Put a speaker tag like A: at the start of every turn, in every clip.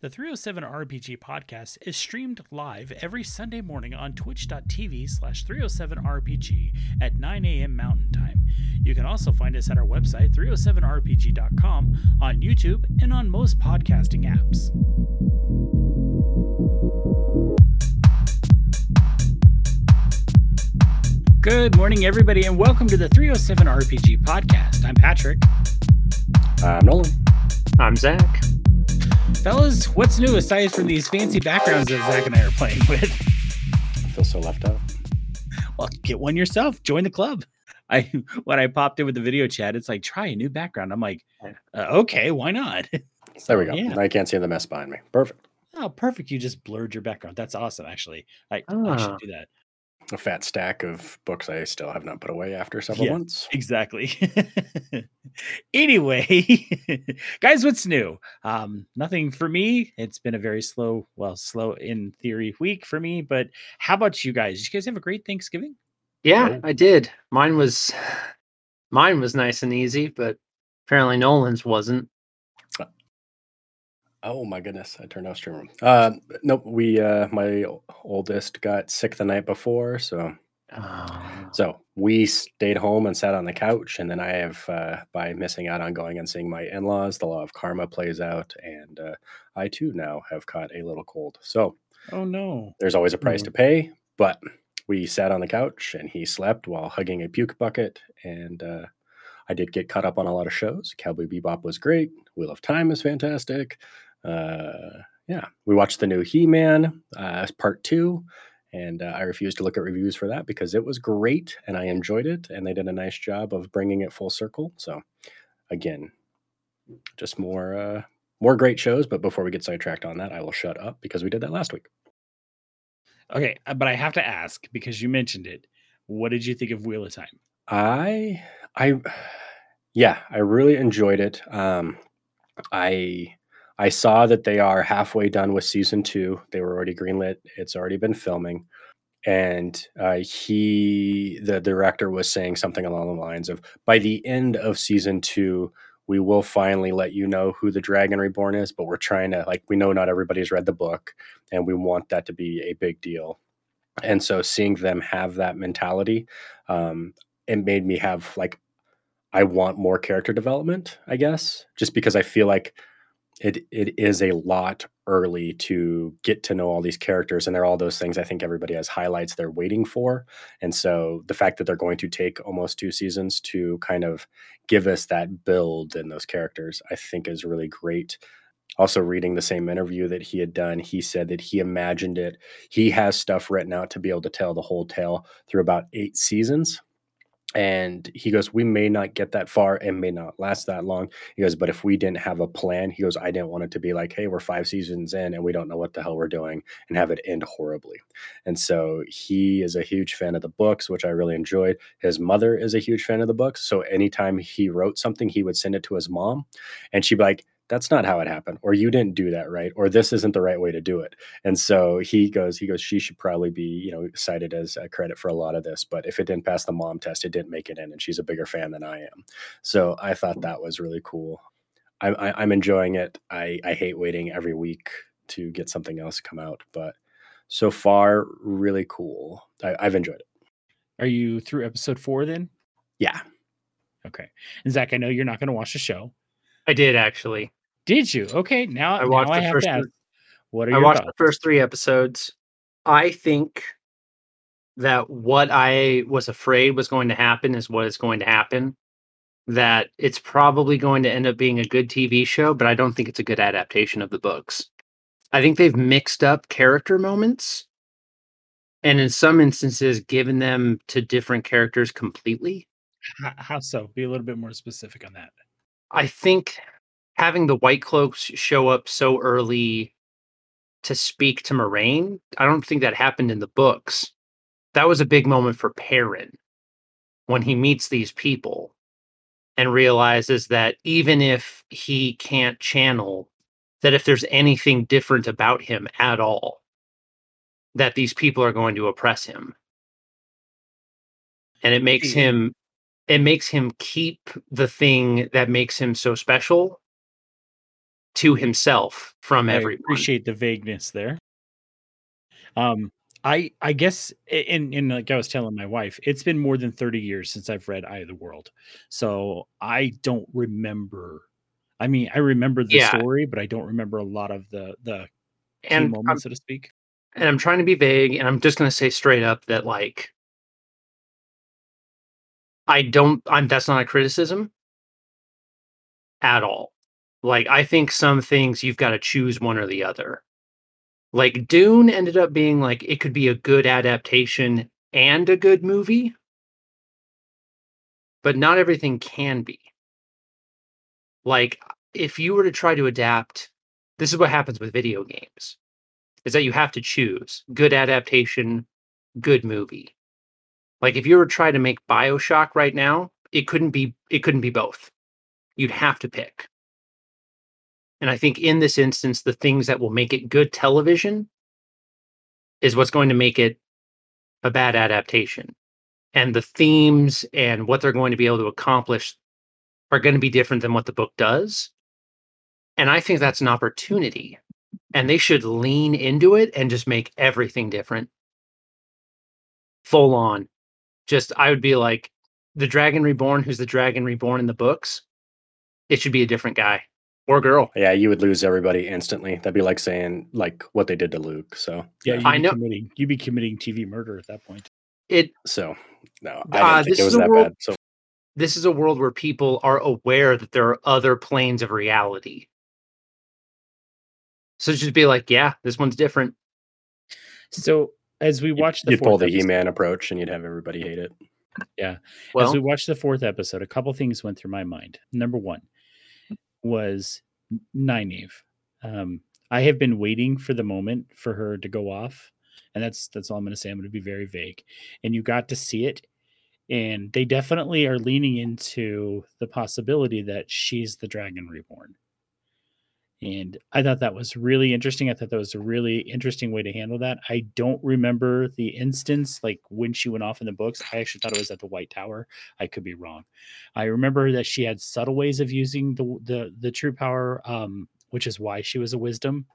A: The 307 RPG podcast is streamed live every Sunday morning on twitch.tv slash 307RPG at 9 a.m. Mountain Time. You can also find us at our website, 307rpg.com, on YouTube, and on most podcasting apps. Good morning, everybody, and welcome to the 307 RPG podcast. I'm Patrick.
B: I'm Nolan.
C: I'm Zach.
A: Fellas, what's new aside from these fancy backgrounds that Zach and I are playing with?
B: I feel so left out.
A: Well, get one yourself. Join the club. I when I popped in with the video chat, it's like try a new background. I'm like, uh, okay, why not?
B: There we go.
A: Yeah.
B: I can't see the mess behind me. Perfect.
A: Oh, perfect. You just blurred your background. That's awesome. Actually, I, I should
C: Ah.
A: do that.
B: A fat stack of books I still have not put away after several
A: Yeah.
B: months.
A: Exactly. anyway, guys, what's new? Um, nothing for me. It's been a very slow, well, slow in theory week for me. But how about you guys? Did you guys have a great Thanksgiving?
C: Yeah,
B: Oh.
C: I did. Mine was mine was nice and easy, but apparently Nolan's wasn't.
B: Oh my goodness, I turned off stream room. Uh, nope, we uh, my oldest got sick the night before, so
C: Oh.
B: so we stayed home and sat on the couch, and then I have uh, by missing out on going and seeing my in-laws, the law of karma plays out, and uh, I too now have caught a little cold. So
A: Oh no.
B: there's always a price
C: Mm.
B: to pay, but we sat on the couch and he slept while hugging a puke bucket. And uh, I did get caught up on a lot of shows. Cowboy Bebop was great. Wheel of Time is fantastic. Uh, yeah, we watched the new He Man uh, part two. And uh, I refused to look at reviews for that because it was great and I enjoyed it. And they did a nice job of bringing it full circle. So, again, just more uh, more great shows. But before we get sidetracked on that, I will shut up because we did that last week.
A: Okay, uh, but I have to ask because you mentioned it. What did you think of Wheel of Time?
B: I I yeah, I really enjoyed it. Um I I saw that they are halfway done with season 2. They were already greenlit. It's already been filming. And uh, he the director was saying something along the lines of by the end of season 2 we will finally let you know who the dragon reborn is, but we're trying to like we know not everybody's read the book and we want that to be a big deal. And so seeing them have that mentality um, it made me have like I want more character development, I guess, just because I feel like it it is a lot early to get to know all these characters and they're all those things I think everybody has highlights they're waiting for. And so the fact that they're going to take almost two seasons to kind of give us that build in those characters, I think is really great. Also reading the same interview that he had done, he said that he imagined it. He has stuff written out to be able to tell the whole tale through about 8 seasons and he goes we may not get that far and may not last that long. He goes but if we didn't have a plan he goes i didn't want it to be like hey we're five seasons in and we don't know what the hell we're doing and have it end horribly. And so he is a huge fan of the books which i really enjoyed. His mother is a huge fan of the books so anytime he wrote something he would send it to his mom and she'd be like that's not how it happened or you didn't do that right or this isn't the right way to do it and so he goes, he goes, she should probably be, you know, cited as a credit for a lot of this. But if it didn't pass the mom test, it didn't make it in, and she's a bigger fan than I am. So I thought mm. that was really cool. I, I, I'm enjoying it. I, I hate waiting every week to get something else come out, but so far, really cool. I, I've enjoyed it.
A: Are you through episode four then?
B: Yeah.
A: Okay. And Zach, I know you're not going to watch the show.
C: I did actually.
A: Did you? Okay. Now
C: I watched
A: now I
C: the
A: have
C: first three-
A: what are
C: I watched
A: thoughts?
C: the first three episodes. I think that what I was afraid was going to happen is what is going to happen. That it's probably going to end up being a good TV show, but I don't think it's a good adaptation of the books. I think they've mixed up character moments and in some instances given them to different characters completely.
A: How so? Be a little bit more specific on that.
C: I think having the White Cloaks show up so early to speak to Moiraine, I don't think that happened in the books. That was a big moment for Perrin when he meets these people and realizes that even if he can't channel, that if there's anything different about him at all, that these people are going to oppress him. And it makes him it makes him keep the thing that makes him so special to himself from
A: I
C: everyone.
A: appreciate the vagueness there. Um, I I guess in in like I was telling my wife, it's been more than 30 years since I've read Eye of the World. So I don't remember. I mean, I remember the
C: Yeah.
A: story, but I don't remember a lot of the the key
C: and I'm,
A: moments, so to speak.
C: and I'm trying to be vague, and I'm just going to say straight up that like I don't. I'm that's not a criticism at all. Like I think some things you've got to choose one or the other. Like Dune ended up being like it could be a good adaptation and a good movie, but not everything can be. Like if you were to try to adapt, this is what happens with video games. Is that you have to choose good adaptation, good movie. Like if you were to try to make BioShock right now, it couldn't be it couldn't be both. You'd have to pick. And I think in this instance, the things that will make it good television is what's going to make it a bad adaptation. And the themes and what they're going to be able to accomplish are going to be different than what the book does. And I think that's an opportunity. And they should lean into it and just make everything different. Full on. Just, I would be like, the Dragon Reborn, who's the Dragon Reborn in the books, it should be a different guy or girl.
B: Yeah, you would lose everybody instantly. That'd be like saying like what they did to Luke. So
A: Yeah, you'd
C: I
A: be
C: know-
A: committing you'd be committing TV murder at that point.
C: It
B: so no, I
C: Uh,
B: didn't think
C: this
B: it
C: is
B: was
C: a
B: that
C: world-
B: bad. So
C: this is a world where people are aware that there are other planes of reality. So just be like, yeah, this one's different.
A: So as we watch the
B: you'd pull the
A: episode-
B: He-Man approach, and you'd have everybody hate it.
A: Yeah.
C: Well, As
A: we watched the fourth episode, a couple things went through my mind. Number one was Nynaeve. Um, I have been waiting for the moment for her to go off, and that's that's all I'm going to say. I'm going to be very vague. And you got to see it, and they definitely are leaning into the possibility that she's the Dragon Reborn. And I thought that was really interesting. I thought that was a really interesting way to handle that. I don't remember the instance, like when she went off in the books. I actually thought it was at the White Tower. I could be wrong. I remember that she had subtle ways of using the the the true power, um, which is why she was a wisdom.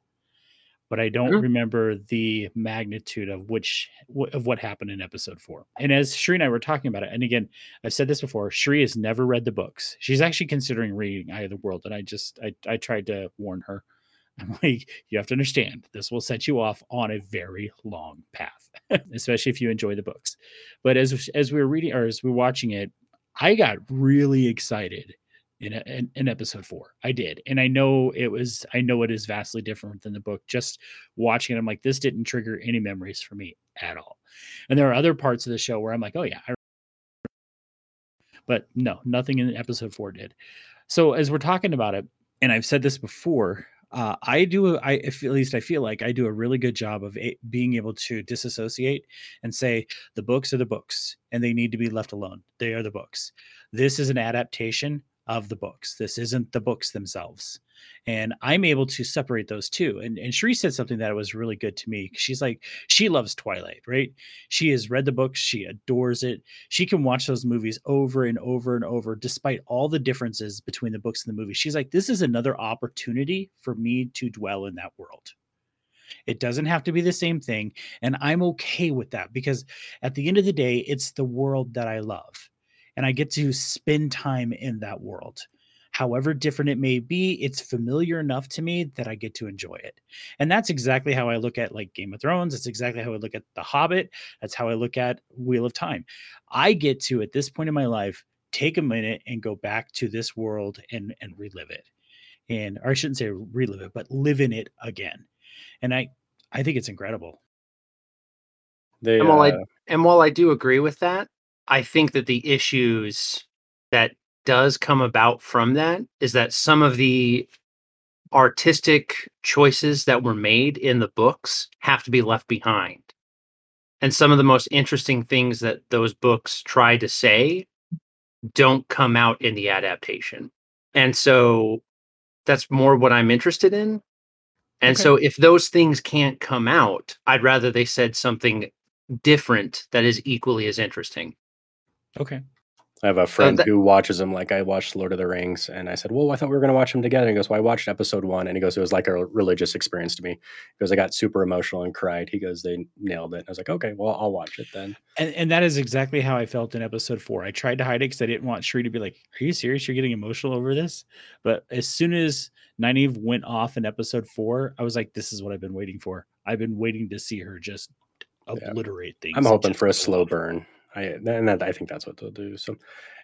A: But I don't
C: Mhm.
A: remember the magnitude of which of what happened in episode four. And as Shri and I were talking about it, and again, I've said this before, Shri has never read the books. She's actually considering reading Eye of the World, and I just I I tried to warn her. I'm like, you have to understand, this will set you off on a very long path, especially if you enjoy the books. But as as we were reading or as we were watching it, I got really excited in, in in episode four. I did, and I know it was. I know it is vastly different than the book. Just watching it, I'm like, this didn't trigger any memories for me at all. And there are other parts of the show where I'm like, oh yeah, I but no, nothing in episode four did. So as we're talking about it, and I've said this before, uh, I do. I at least I feel like I do a really good job of a, being able to disassociate and say the books are the books, and they need to be left alone. They are the books. This is an adaptation of the books. This isn't the books themselves. And I'm able to separate those two. And and Sheree said something that was really good to me. She's like, she loves Twilight, right? She has read the books, she adores it. She can watch those movies over and over and over, despite all the differences between the books and the movies. She's like, this is another opportunity for me to dwell in that world. It doesn't have to be the same thing. And I'm okay with that because at the end of the day, it's the world that I love. And I get to spend time in that world. However different it may be, it's familiar enough to me that I get to enjoy it. And that's exactly how I look at like Game of Thrones. That's exactly how I look at The Hobbit. That's how I look at Wheel of Time. I get to, at this point in my life, take a minute and go back to this world and and relive it. And or I shouldn't say relive it, but live in it again. And I I think it's incredible.
B: They,
C: And while I-
B: uh,
C: and while I do agree with that, I think that the issues that does come about from that is that some of the artistic choices that were made in the books have to be left behind. And some of the most interesting things that those books try to say don't come out in the adaptation. And so that's more what I'm interested in. And
A: Okay.
C: so if those things can't come out, I'd rather they said something different that is equally as interesting.
A: Okay.
B: I have a friend
C: that-
B: who watches them like I watched Lord of the Rings, and I said, "Well, I thought we were going to watch them together." And he goes, "Well, I watched episode one," and he goes, "It was like a religious experience to me." He goes, "I got super emotional and cried." He goes, "They nailed it." And I was like, "Okay, well, I'll watch it then."
A: And, and that is exactly how I felt in episode four. I tried to hide it because I didn't want Shree to be like, "Are you serious? You're getting emotional over this?" But as soon as Nynaeve went off in episode four, I was like, "This is what I've been waiting for. I've been waiting to see her just
B: Yeah.
A: obliterate things."
B: I'm hoping for a slow
A: off.
B: burn. I and that, I think that's what they'll do. So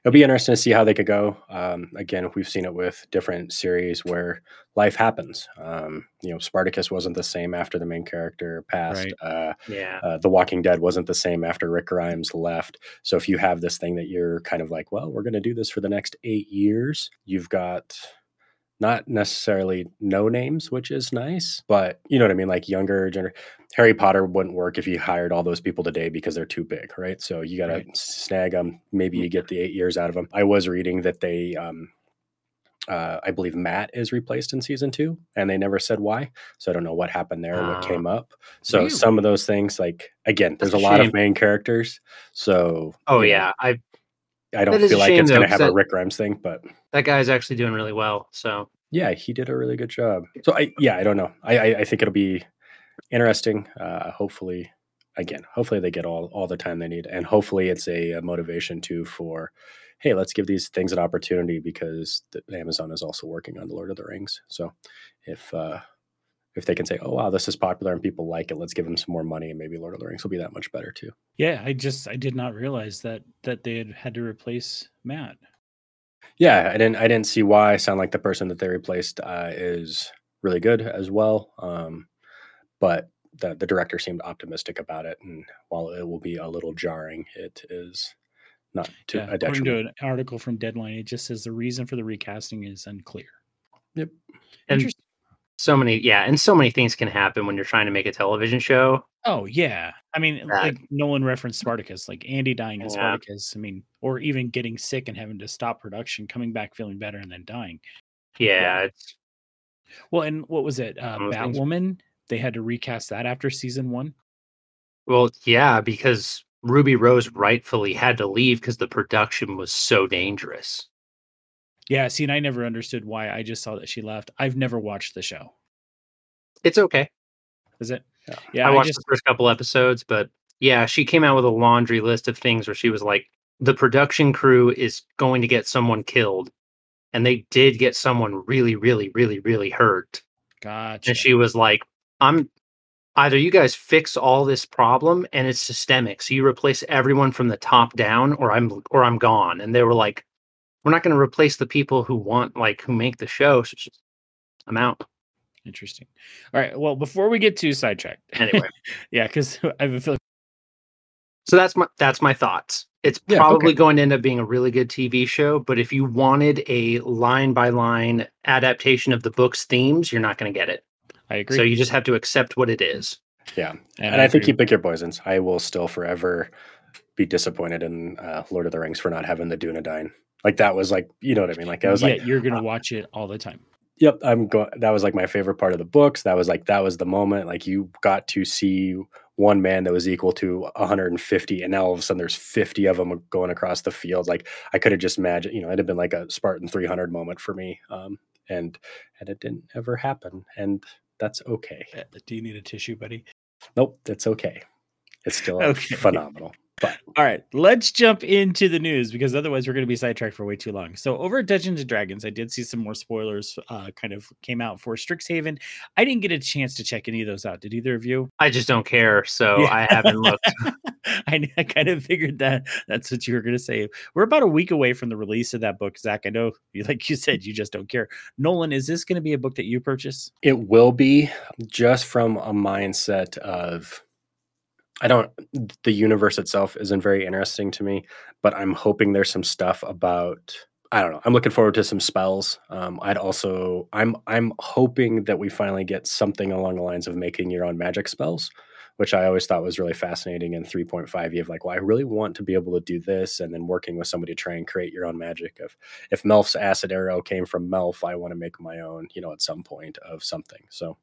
B: it'll be interesting to see how they could go. Um, again, we've seen it with different series where life happens. Um, you know, Spartacus wasn't the same after the main character passed.
A: Right.
B: Uh,
C: Yeah.
B: uh, the Walking Dead wasn't the same after Rick Grimes left. So if you have this thing that you're kind of like, well, we're going to do this for the next eight years, you've got not necessarily no names, which is nice, but you know what I mean? Like younger gener- Harry Potter wouldn't work if you hired all those people today because they're too big, right? So you got to
A: Right.
B: snag them. Maybe you get the eight years out of them. I was reading that they, um, uh, I believe Mat is replaced in season two, and they never said why. So I don't know what happened there, what
C: Ah.
B: came up. So some of those things, like again,
C: That's
B: there's a
C: a
B: lot of main characters. So
C: Oh
B: you know,
C: yeah. I
B: I don't feel like
C: shame,
B: it's going to have a Rick Grimes thing, but
C: that guy's actually doing really well. So
B: yeah, he did a really good job. So I yeah, I don't know. I I, I think it'll be interesting. Uh, hopefully, again, hopefully they get all all the time they need, and hopefully it's a, a motivation too for. Hey, let's give these things an opportunity because the, Amazon is also working on the Lord of the Rings. So, if uh, if they can say, "Oh wow, this is popular and people like it," let's give them some more money, and maybe Lord of the Rings will be that much better too.
A: Yeah, I just I did not realize that that they had had to replace Mat.
B: Yeah, I didn't. I didn't see why. I Sound like the person that they replaced uh, is really good as well. Um, but the the director seemed optimistic about it, and while it will be a little jarring, it is not to
A: Yeah,
B: a
A: according to an article from Deadline, it just says the reason for the recasting is unclear.
B: Yep.
C: and
A: Interesting.
C: So many yeah, and so many things can happen when you're trying to make a television show.
A: Oh yeah, I mean,
C: That-
A: like Nolan referenced Spartacus, like Andy dying in
C: Yeah.
A: Spartacus. I mean, or even getting sick and having to stop production, coming back feeling better, and then dying.
C: Yeah, it's
A: Well, and what was it? Uh,
C: of things.
A: Batwoman. They had to recast that after season one.
C: well, yeah, because Ruby Rose rightfully had to leave because the production was so dangerous.
A: Yeah, see, and I never understood why. I just saw that she left. I've never watched the show.
C: It's okay.
A: Is it?
B: Yeah.
A: Yeah,
C: I
A: I,
C: watched
A: just
C: the first couple episodes, but yeah, she came out with a laundry list of things where she was like, the production crew is going to get someone killed. And they did get someone really, really, really, really hurt.
A: gotcha.
C: And she was like, I'm either you guys fix all this problem and it's systemic. So you replace everyone from the top down or I'm or I'm gone. And they were like, We're not going to replace the people who want like who make the show. So it's just, I'm out.
A: Interesting. All right. Well, before we get too sidetracked,
C: Anyway.
A: yeah, because I have a feeling.
C: So that's my that's my thoughts. It's
B: Yeah,
C: probably
B: okay.
C: going to end up being a really good TV show, but if you wanted a line by line adaptation of the book's themes, you're not going to get it.
A: I agree.
C: So you just have to accept what it is.
B: Yeah, and, I, think you pick your poisons. I will still forever be disappointed in uh, Lord of the Rings for not having the Dunedain. Like that was like, you know what I mean? Like I was
A: yeah,
B: like,
A: you're gonna
B: uh,
A: watch it all the time.
B: Yep, I'm going. That was like my favorite part of the books. That was like that was the moment. Like you got to see one man that was equal to 150, and now all of a sudden there's 50 of them going across the field. Like I could have just imagined, you know, it'd have been like a Spartan 300 moment for me. Um, and and it didn't ever happen, and that's okay.
A: Uh, Do you need a tissue, buddy?
B: Nope, that's okay. It's still
A: Okay.
B: phenomenal. But
A: All right, let's jump into the news because otherwise we're going to be sidetracked for way too long. So, over at Dungeons and Dragons, I did see some more spoilers uh, kind of came out for Strixhaven. I didn't get a chance to check any of those out. Did either of you?
C: I just don't care, so
A: Yeah.
C: I haven't looked.
A: I, I kind of figured that that's what you were going to say. We're about a week away from the release of that book, Zach. I know, you- like you said, you just don't care. Nolan, is this going to be a book that you purchase?
B: it will be just from a mindset of I don't the universe itself isn't very interesting to me, but I'm hoping there's some stuff about I don't know. I'm looking forward to some spells. Um, I'd also I'm I'm hoping that we finally get something along the lines of making your own magic spells, which I always thought was really fascinating. In 3.5, you have like, well, I really want to be able to do this, and then working with somebody to try and create your own magic. If if Melf's acid arrow came from Melf, I want to make my own, you know, at some point of something. So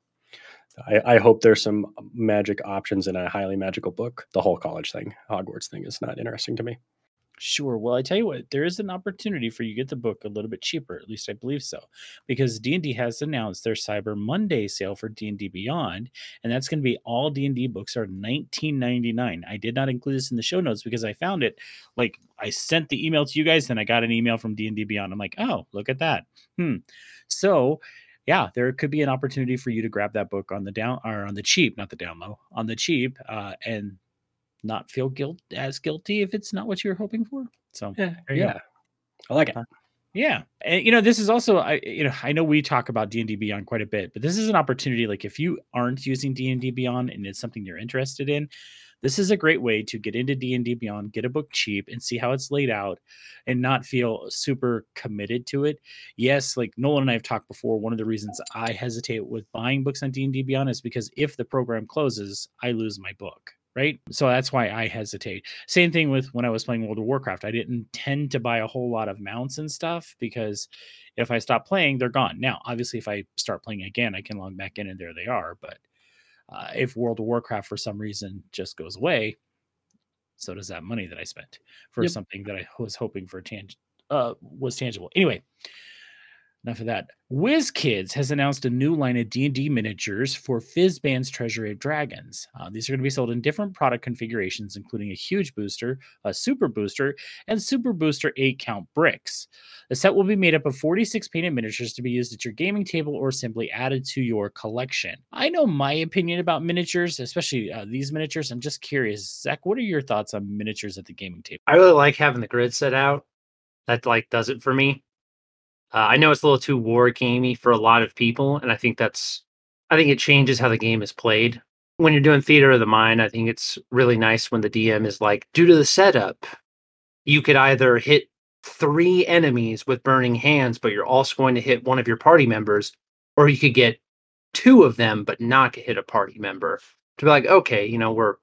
B: I, I hope there's some magic options in a highly magical book. The whole college thing, Hogwarts thing, is not interesting to me.
A: Sure. Well, I tell you what, there is an opportunity for you to get the book a little bit cheaper. At least I believe so, because D and D has announced their Cyber Monday sale for D and D Beyond, and that's going to be all D and D books are nineteen ninety nine. I did not include this in the show notes because I found it like I sent the email to you guys, then I got an email from D and D Beyond. I'm like, oh, look at that. Hmm. So yeah, there could be an opportunity for you to grab that book on the down or on the cheap, not the down low, on the cheap, uh, and not feel guilt as guilty if it's not what you're hoping for. So
B: yeah, yeah, I like it. Uh,
A: yeah, and you know this is also I you know I know we talk about D and D Beyond quite a bit, but this is an opportunity. Like if you aren't using D and D Beyond and it's something you're interested in, this is a great way to get into d&d beyond get a book cheap and see how it's laid out and not feel super committed to it yes like nolan and i have talked before one of the reasons i hesitate with buying books on d&d beyond is because if the program closes i lose my book right? So that's why I hesitate. Same thing with when I was playing World of Warcraft. I didn't tend to buy a whole lot of mounts and stuff because if I stop playing, they're gone. Now, obviously, if I start playing again, I can log back in and there they are. But uh, if World of Warcraft for some reason just goes away, so does that money that I spent for yep. something that I was hoping for tang- uh, was tangible. Anyway, enough of that. WizKids has announced a new line of D&D miniatures for Fizban's Treasury of Dragons. Uh, these are going to be sold in different product configurations, including a huge booster, a super booster, and super booster 8-count bricks. The set will be made up of 46 painted miniatures to be used at your gaming table or simply added to your collection. I know my opinion about miniatures, especially uh, these miniatures. I'm just curious. Zach, what are your thoughts on miniatures at the gaming table?
C: I really like having the grid set out. That like does it for me uh, I know it's a little too war gamey for a lot of people, and I think that's I think it changes how the game is played. When you're doing theater of the mind, I think it's really nice when the DM is like, due to the setup, you could either hit three enemies with burning hands, but you're also going to hit one of your party members, or you could get two of them but not hit a party member. To be like, okay, you know, we're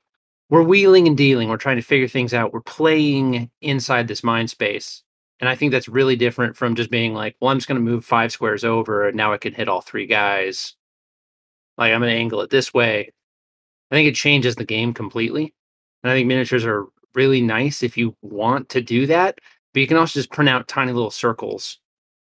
C: we're wheeling and dealing, we're trying to figure things out, we're playing inside this mind space and I think that's really different from just being like, well, I'm just going to move five squares over and now I can hit all three guys. Like, I'm going to angle it this way. I think it changes the game completely. And I think miniatures are really nice if you want to do that. But you can also just print out tiny little circles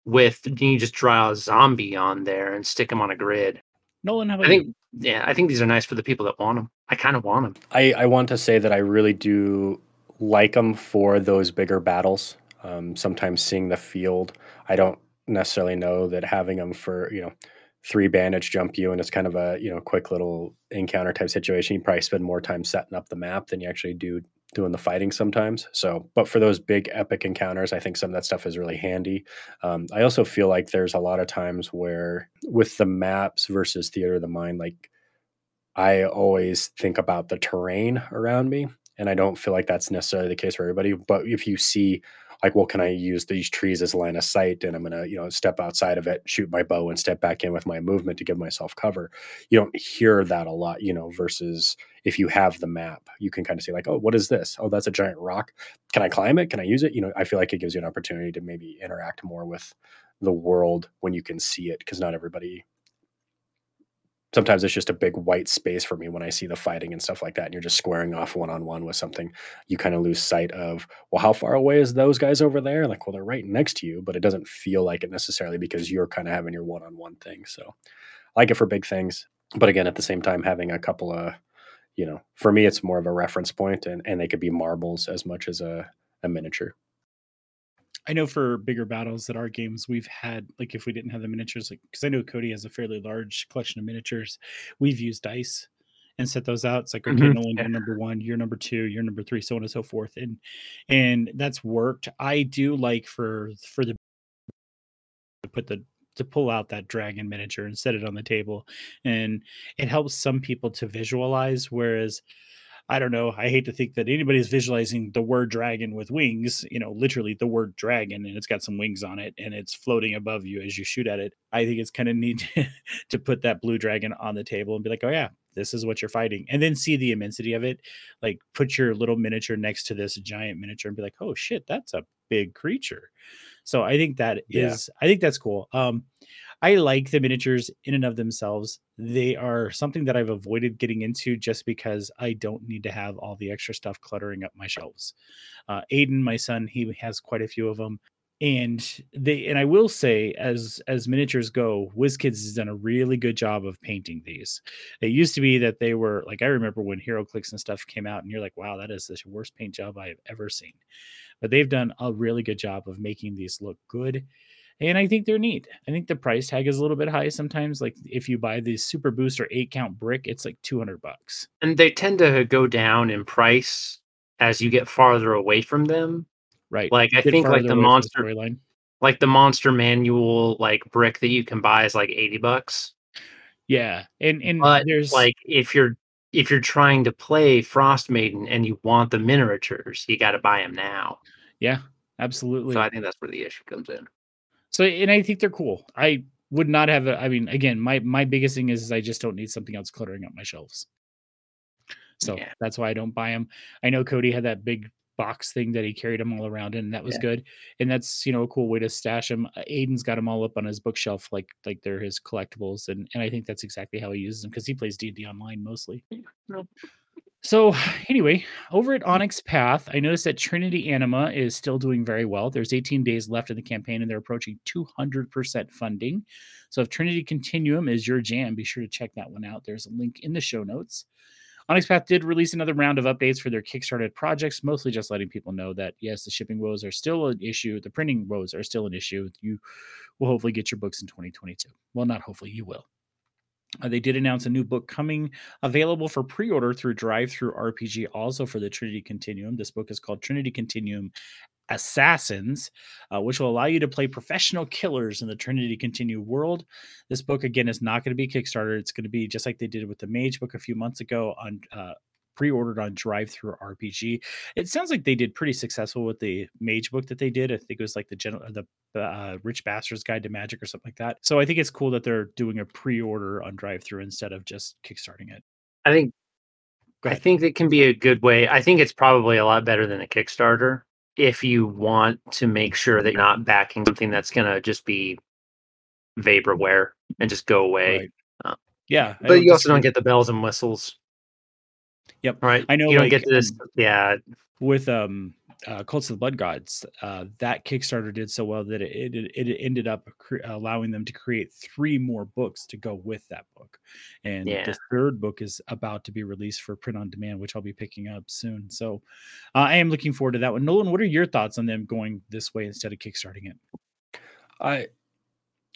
C: with, mm-hmm. you just draw a zombie on there and stick them on a grid.
A: Nolan, how
C: I think, yeah, I think these are nice for the people that want them. I kind of want them.
B: I, I want to say that I really do like them for those bigger battles um, sometimes seeing the field, I don't necessarily know that having them for you know three bandage jump you and it's kind of a you know quick little encounter type situation. You probably spend more time setting up the map than you actually do doing the fighting sometimes. So, but for those big epic encounters, I think some of that stuff is really handy. Um, I also feel like there's a lot of times where with the maps versus theater of the mind, like I always think about the terrain around me. And I don't feel like that's necessarily the case for everybody. But if you see like, well, can I use these trees as line of sight? And I'm going to, you know, step outside of it, shoot my bow, and step back in with my movement to give myself cover. You don't hear that a lot, you know, versus if you have the map, you can kind of say, like, oh, what is this? Oh, that's a giant rock. Can I climb it? Can I use it? You know, I feel like it gives you an opportunity to maybe interact more with the world when you can see it because not everybody sometimes it's just a big white space for me when I see the fighting and stuff like that. And you're just squaring off one on one with something. You kind of lose sight of, well, how far away is those guys over there? Like, well, they're right next to you, but it doesn't feel like it necessarily because you're kind of having your one on one thing. So I like it for big things. But again, at the same time, having a couple of, you know, for me, it's more of a reference point and, and they could be marbles as much as a, a miniature.
A: I know for bigger battles that our games we've had like if we didn't have the miniatures like because I know Cody has a fairly large collection of miniatures we've used dice and set those out. It's like okay mm-hmm. Nolan you're number one you're number two you're number three so on and so forth and and that's worked. I do like for for the to put the to pull out that dragon miniature and set it on the table and it helps some people to visualize whereas I don't know. I hate to think that anybody's visualizing the word dragon with wings, you know, literally the word dragon, and it's got some wings on it and it's floating above you as you shoot at it. I think it's kind of neat to put that blue dragon on the table and be like, oh, yeah, this is what you're fighting. And then see the immensity of it. Like put your little miniature next to this giant miniature and be like, oh, shit, that's a big creature. So I think that is, yeah. I think that's cool. Um, I like the miniatures in and of themselves. They are something that I've avoided getting into just because I don't need to have all the extra stuff cluttering up my shelves. Uh, Aiden, my son, he has quite a few of them and they and I will say as as miniatures go, WizKids has done a really good job of painting these. It used to be that they were like I remember when HeroClix and stuff came out, and you're like, wow, that is the worst paint job I've ever seen. But they've done a really good job of making these look good. And I think they're neat. I think the price tag is a little bit high sometimes. Like if you buy the Super Booster eight count brick, it's like 200 bucks.
C: And they tend to go down in price as you get farther away from them
A: Right.
C: Like I think like the monster
A: storyline.
C: like the monster manual like brick that you can buy is like 80 bucks.
A: Yeah. And and
C: But
A: there's
C: like if you're if you're trying to play Frost Maiden and you want the miniatures, you got to buy them now.
A: yeah, absolutely.
C: So I think that's where the issue comes in.
A: So and I think they're cool. I would not have a I mean, again, my my biggest thing is, is I just don't need something else cluttering up my shelves. So
C: Yeah.
A: that's why I don't buy them. I know Cody had that big box thing that he carried them all around in, and that was
C: Yeah.
A: good. And that's you know a cool way to stash them. Uh, Aiden's got them all up on his bookshelf, like like they're his collectibles, and and I think that's exactly how he uses them because he plays D and D online mostly. So anyway, over at mm. Onyx Path, I noticed that Trinity Anima is still doing very well. There's 18 days left in the campaign, and they're approaching 200% funding. So if Trinity Continuum is your jam, be sure to check that one out. There's a link in the show notes. Onyx Path did release another round of updates for their Kickstarted projects, mostly just letting people know that yes, the shipping woes are still an issue. The printing woes are still an issue. You will hopefully get your books in 2022. Well, not hopefully, you will. Uh, they did announce a new book coming available for pre-order through Drive Through RPG, also for the Trinity Continuum. This book is called Trinity Continuum Assassins, uh, which will allow you to play professional killers in the Trinity Continue world. This book again is not going to be Kickstarter. It's going to be just like they did with the Mage book a few months ago on. Uh, pre-ordered on drive through rpg it sounds like they did pretty successful with the mage book that they did i think it was like the general the uh, rich bastard's guide to magic or something like that so i think it's cool that they're doing a pre-order on drive through instead of just kickstarting it
C: I think I think it can be a good way. I think it's probably a lot better than a Kickstarter if you want to make sure that you're not backing something that's going to just be vaporware and just go away.
A: Right.
C: Uh,
A: yeah I
C: But you also don't get the bells and whistles.
A: Yep.
C: Right.
A: I know,
C: you don't
A: like,
C: get to this.
A: um,
C: yeah.
A: with um uh, Cults of the Blood Gods, uh, that Kickstarter did so well that it it, it ended up cre- allowing them to create three more books to go with that book, and
C: Yeah.
A: the third book is about to be released for print on demand, which I'll be picking up soon. So uh, I am looking forward to that one. Nolan, what are your thoughts on them going this way instead of kickstarting it?
B: I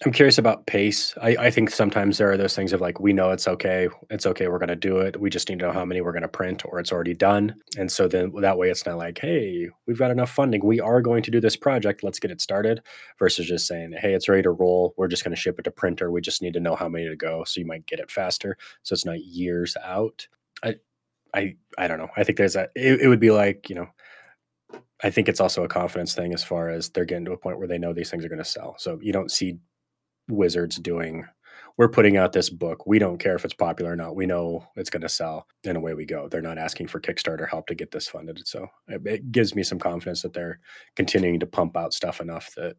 B: I'm curious about pace. I, I think sometimes there are those things of like we know it's okay, it's okay, we're gonna do it. We just need to know how many we're gonna print or it's already done. And so then that way it's not like, hey, we've got enough funding. We are going to do this project. Let's get it started. Versus just saying, hey, it's ready to roll. We're just gonna ship it to printer. We just need to know how many to go. So you might get it faster. So it's not years out. I I I don't know. I think there's a it, it would be like, you know, I think it's also a confidence thing as far as they're getting to a point where they know these things are going to sell. So you don't see wizards doing we're putting out this book. We don't care if it's popular or not. We know it's going to sell and away we go. They're not asking for Kickstarter help to get this funded. So it, it gives me some confidence that they're continuing to pump out stuff enough that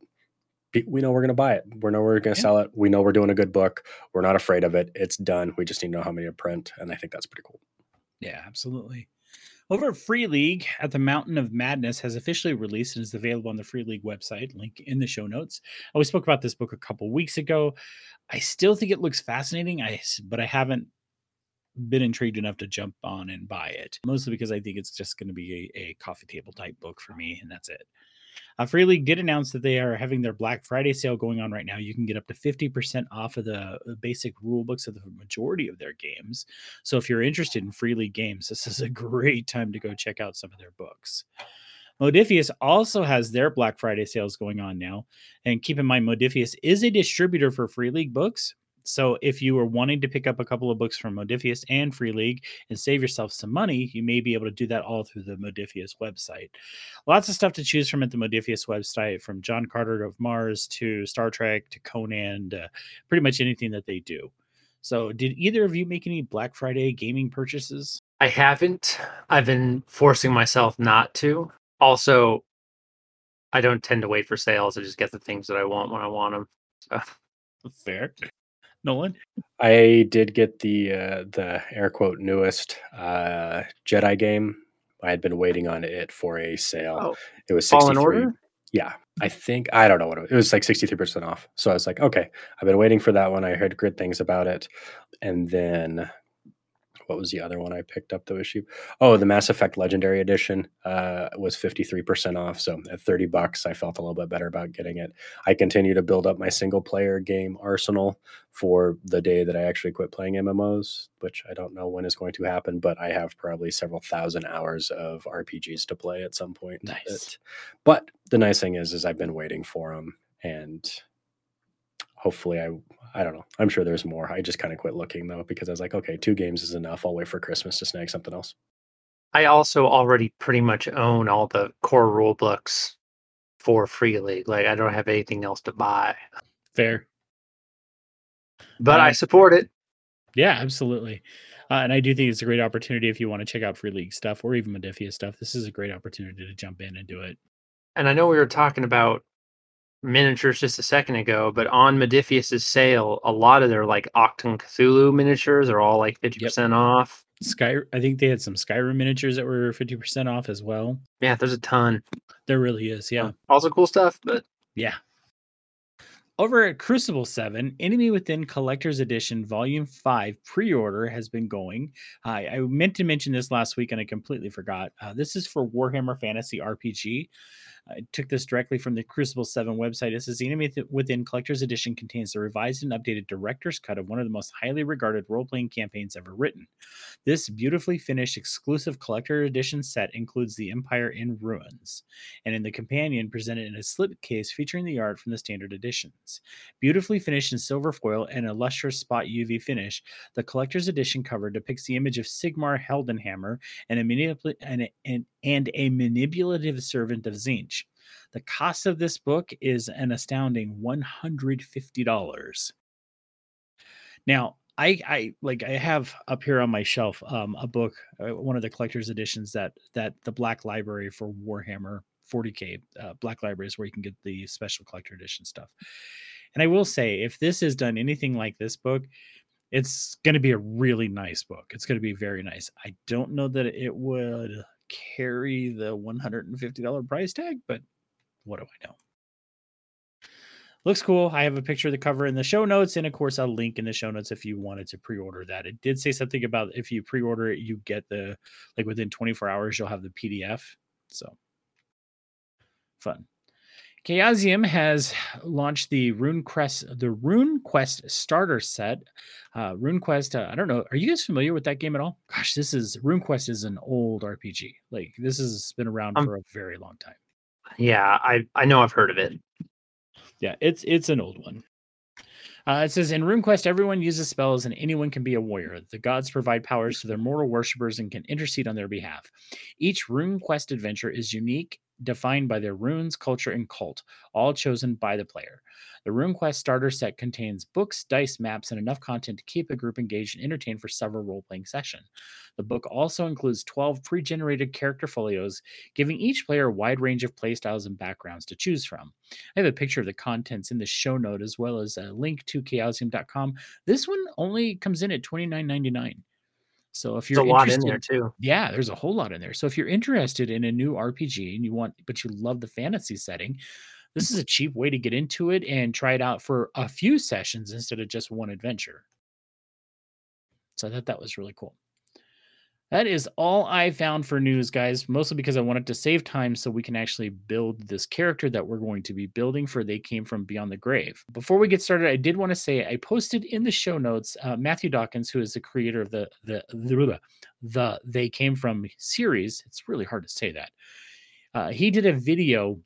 B: we know we're going to buy it. We know we're going to
A: Yeah.
B: sell it. We know we're doing a good book. We're not afraid of it. It's done. We just need to know how many to print. And I think that's pretty cool.
A: Yeah, absolutely. Over Free League at the Mountain of Madness has officially released and is available on the Free League website. Link in the show notes. Uh, We spoke about this book a couple weeks ago. I still think it looks fascinating. I but I haven't been intrigued enough to jump on and buy it. Mostly because I think it's just going to be a, a coffee table type book for me, and that's it. Uh, Free League did announce that they are having their Black Friday sale going on right now. You can get up to 50% off of the uh, basic rule books of the majority of their games. So if you're interested in Free League games, this is a great time to go check out some of their books. Modiphius also has their Black Friday sales going on now. And keep in mind, Modiphius is a distributor for Free League books. So if you are wanting to pick up a couple of books from Modiphius and Free League and save yourself some money, you may be able to do that all through the Modiphius website. Lots of stuff to choose from at the Modiphius website, from John Carter of Mars to Star Trek to Conan, to pretty much anything that they do. So, did either of you make any Black Friday gaming purchases?
C: I haven't. I've been forcing myself not to. Also, I don't tend to wait for sales. I just get the things that I want when I want them. So
A: Fair. Nolan?
B: I did get the uh, the air quote newest uh, Jedi game. I had been waiting on it for a sale.
C: Oh,
B: it was
C: Fallen
B: 63.
C: Order?
B: Yeah, I think I don't know what it was. It was like 63% off. So I was like, okay, I've been waiting for that one. I heard good things about it. And then what was the other one I picked up that was cheap? Oh, the Mass Effect Legendary Edition uh, was 53% off. So at 30 bucks, I felt a little bit better about getting it. I continue to build up my single player game arsenal for the day that I actually quit playing MMOs, which I don't know when is going to happen, but I have probably several thousand hours of RPGs to play at some point.
A: Nice.
B: but the nice thing is, is I've been waiting for them and hopefully I I don't know. I'm sure there's more. I just kind of quit looking though because I was like, okay, two games is enough. I'll wait for Christmas to snag something else.
C: I also already pretty much own all the core rule books for Free League. Like I don't have anything else to buy,
A: Fair.
C: but
A: Uh,
C: I support it.
A: Yeah, absolutely. Uh, and I do think it's a great opportunity if you want to check out Free League stuff or even Modiphius stuff. This is a great opportunity to jump in and do it.
C: And I know we were talking about miniatures just a second ago, but on Modiphius's sale, a lot of their like Achtung! Cthulhu miniatures are all like 50% off.
A: Sky, I think they had some Skyrim miniatures that were 50% off as well.
C: Yeah, there's a ton.
A: There really is. Yeah.
C: Also cool stuff, but
A: Yeah. Over at Cubicle 7, Enemy Within Collector's Edition Volume 5 pre order has been going. I I meant to mention this last week and I completely forgot. Uh, this is for Warhammer Fantasy RPG. I took this directly from the Cubicle 7 website. It says the Enemy Within Collector's Edition contains the revised and updated director's cut of one of the most highly regarded role playing campaigns ever written. This beautifully finished exclusive collector edition set includes the Empire in Ruins and in the companion presented in a slipcase featuring the art from the standard editions. Beautifully finished in silver foil and a lustrous spot UV finish, the collector's edition cover depicts the image of Sigmar Heldenhammer and a, manipul- and, a- manipulative servant of Tzeentch. The cost of this book is an astounding $150. Now, I, I like I have up here on my shelf um, a book, uh, one of the collector's editions that that the Black Library for Warhammer 40k uh, Black Library is where you can get the special collector edition stuff. And I will say, if this is done anything like this book, it's going to be a really nice book. It's going to be very nice. I don't know that it would carry the $150 price tag, but what do I know? Looks cool. I have a picture of the cover in the show notes, and of course, a link in the show notes if you wanted to pre-order that. It did say something about if you pre-order it, you get the like within 24 hours, you'll have the PDF. So fun. Chaosium has launched the Rune Quest, the Rune Quest starter set. Uh, Rune Quest, uh, I don't know. Are you guys familiar with that game at all? Gosh, this is Rune Quest is an old RPG. Like this has been around
C: Um,
A: for a very long time.
C: yeah, I I know I've heard of it.
A: Yeah, it's it's an old one. Uh, it says in RuneQuest, everyone uses spells and anyone can be a warrior. The gods provide powers to their mortal worshippers and can intercede on their behalf. Each RuneQuest adventure is unique, defined by their runes, culture, and cult, all chosen by the player. The RuneQuest starter set contains books, dice, maps, and enough content to keep a group engaged and entertained for several role playing sessions. The book also includes 12 pre generated character folios, giving each player a wide range of playstyles and backgrounds to choose from. I have a picture of the contents in the show note as well as a link to chaosium.com. This one only comes in at $29.99. So if you're
C: a lot in there too.
A: yeah, there's a whole lot in there. So if you're interested in a new RPG and you want, but you love the fantasy setting, this is a cheap way to get into it and try it out for a few sessions instead of just one adventure. So I thought that was really cool. That is all I found for news, guys, mostly because I wanted to save time so we can actually build this character that we're going to be building for They Came From Beyond the Grave. Before we get started, I did want to say I posted in the show notes uh, Matthew Dawkins, who is the creator of the, the, the, the They Came From series. It's really hard to say that. Uh, he did a video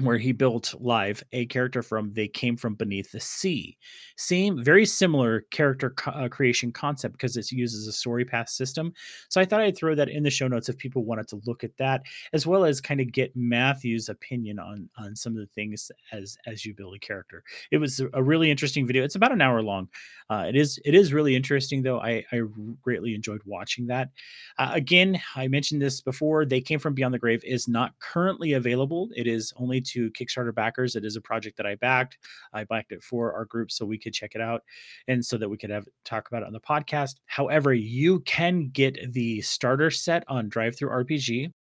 A: where he built live a character from They Came From Beneath the Sea. Same, very similar character co- uh, creation concept because it uses a story path system. So I thought I'd throw that in the show notes if people wanted to look at that, as well as kind of get Matthew's opinion on on some of the things as as you build a character. It was a- really interesting video. It's about an hour long. Uh, it is it is really interesting though. I I greatly enjoyed watching that. Uh, again, I mentioned this before. They came from Beyond the Grave is not currently available. It is only to Kickstarter backers. It is a project that I backed. I backed it for our group so we could check it out and so that we could have talk about it on the podcast. However, you can get the starter set on Drive Through RPG.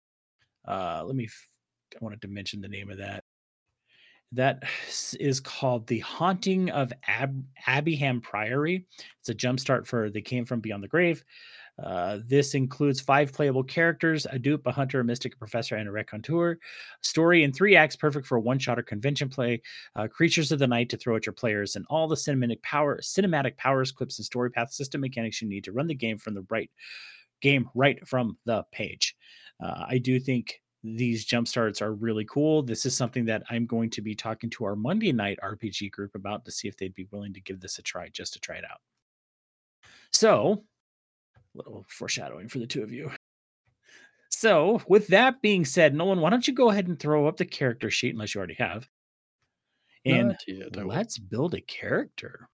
A: Uh, let me. I wanted to mention the name of that. That is called The Haunting of Ab- Abbeyham Priory. It's a jumpstart for They Came From Beyond the Grave. Uh, this includes five playable characters a dupe, a hunter, a mystic, a professor, and a raconteur. Story in three acts, perfect for a one shot or convention play. Uh, creatures of the night to throw at your players, and all the cinematic power, cinematic powers, quips, and story path system mechanics you need to run the game from the right game right from the page. Uh, I do think these jump starts are really cool. This is something that I'm going to be talking to our Monday night RPG group about to see if they'd be willing to give this a try just to try it out. So, little foreshadowing for the two of you. So, with that being said, Nolan, why don't you go ahead and throw up the character sheet unless you already have? And
B: yet,
A: let's build a character.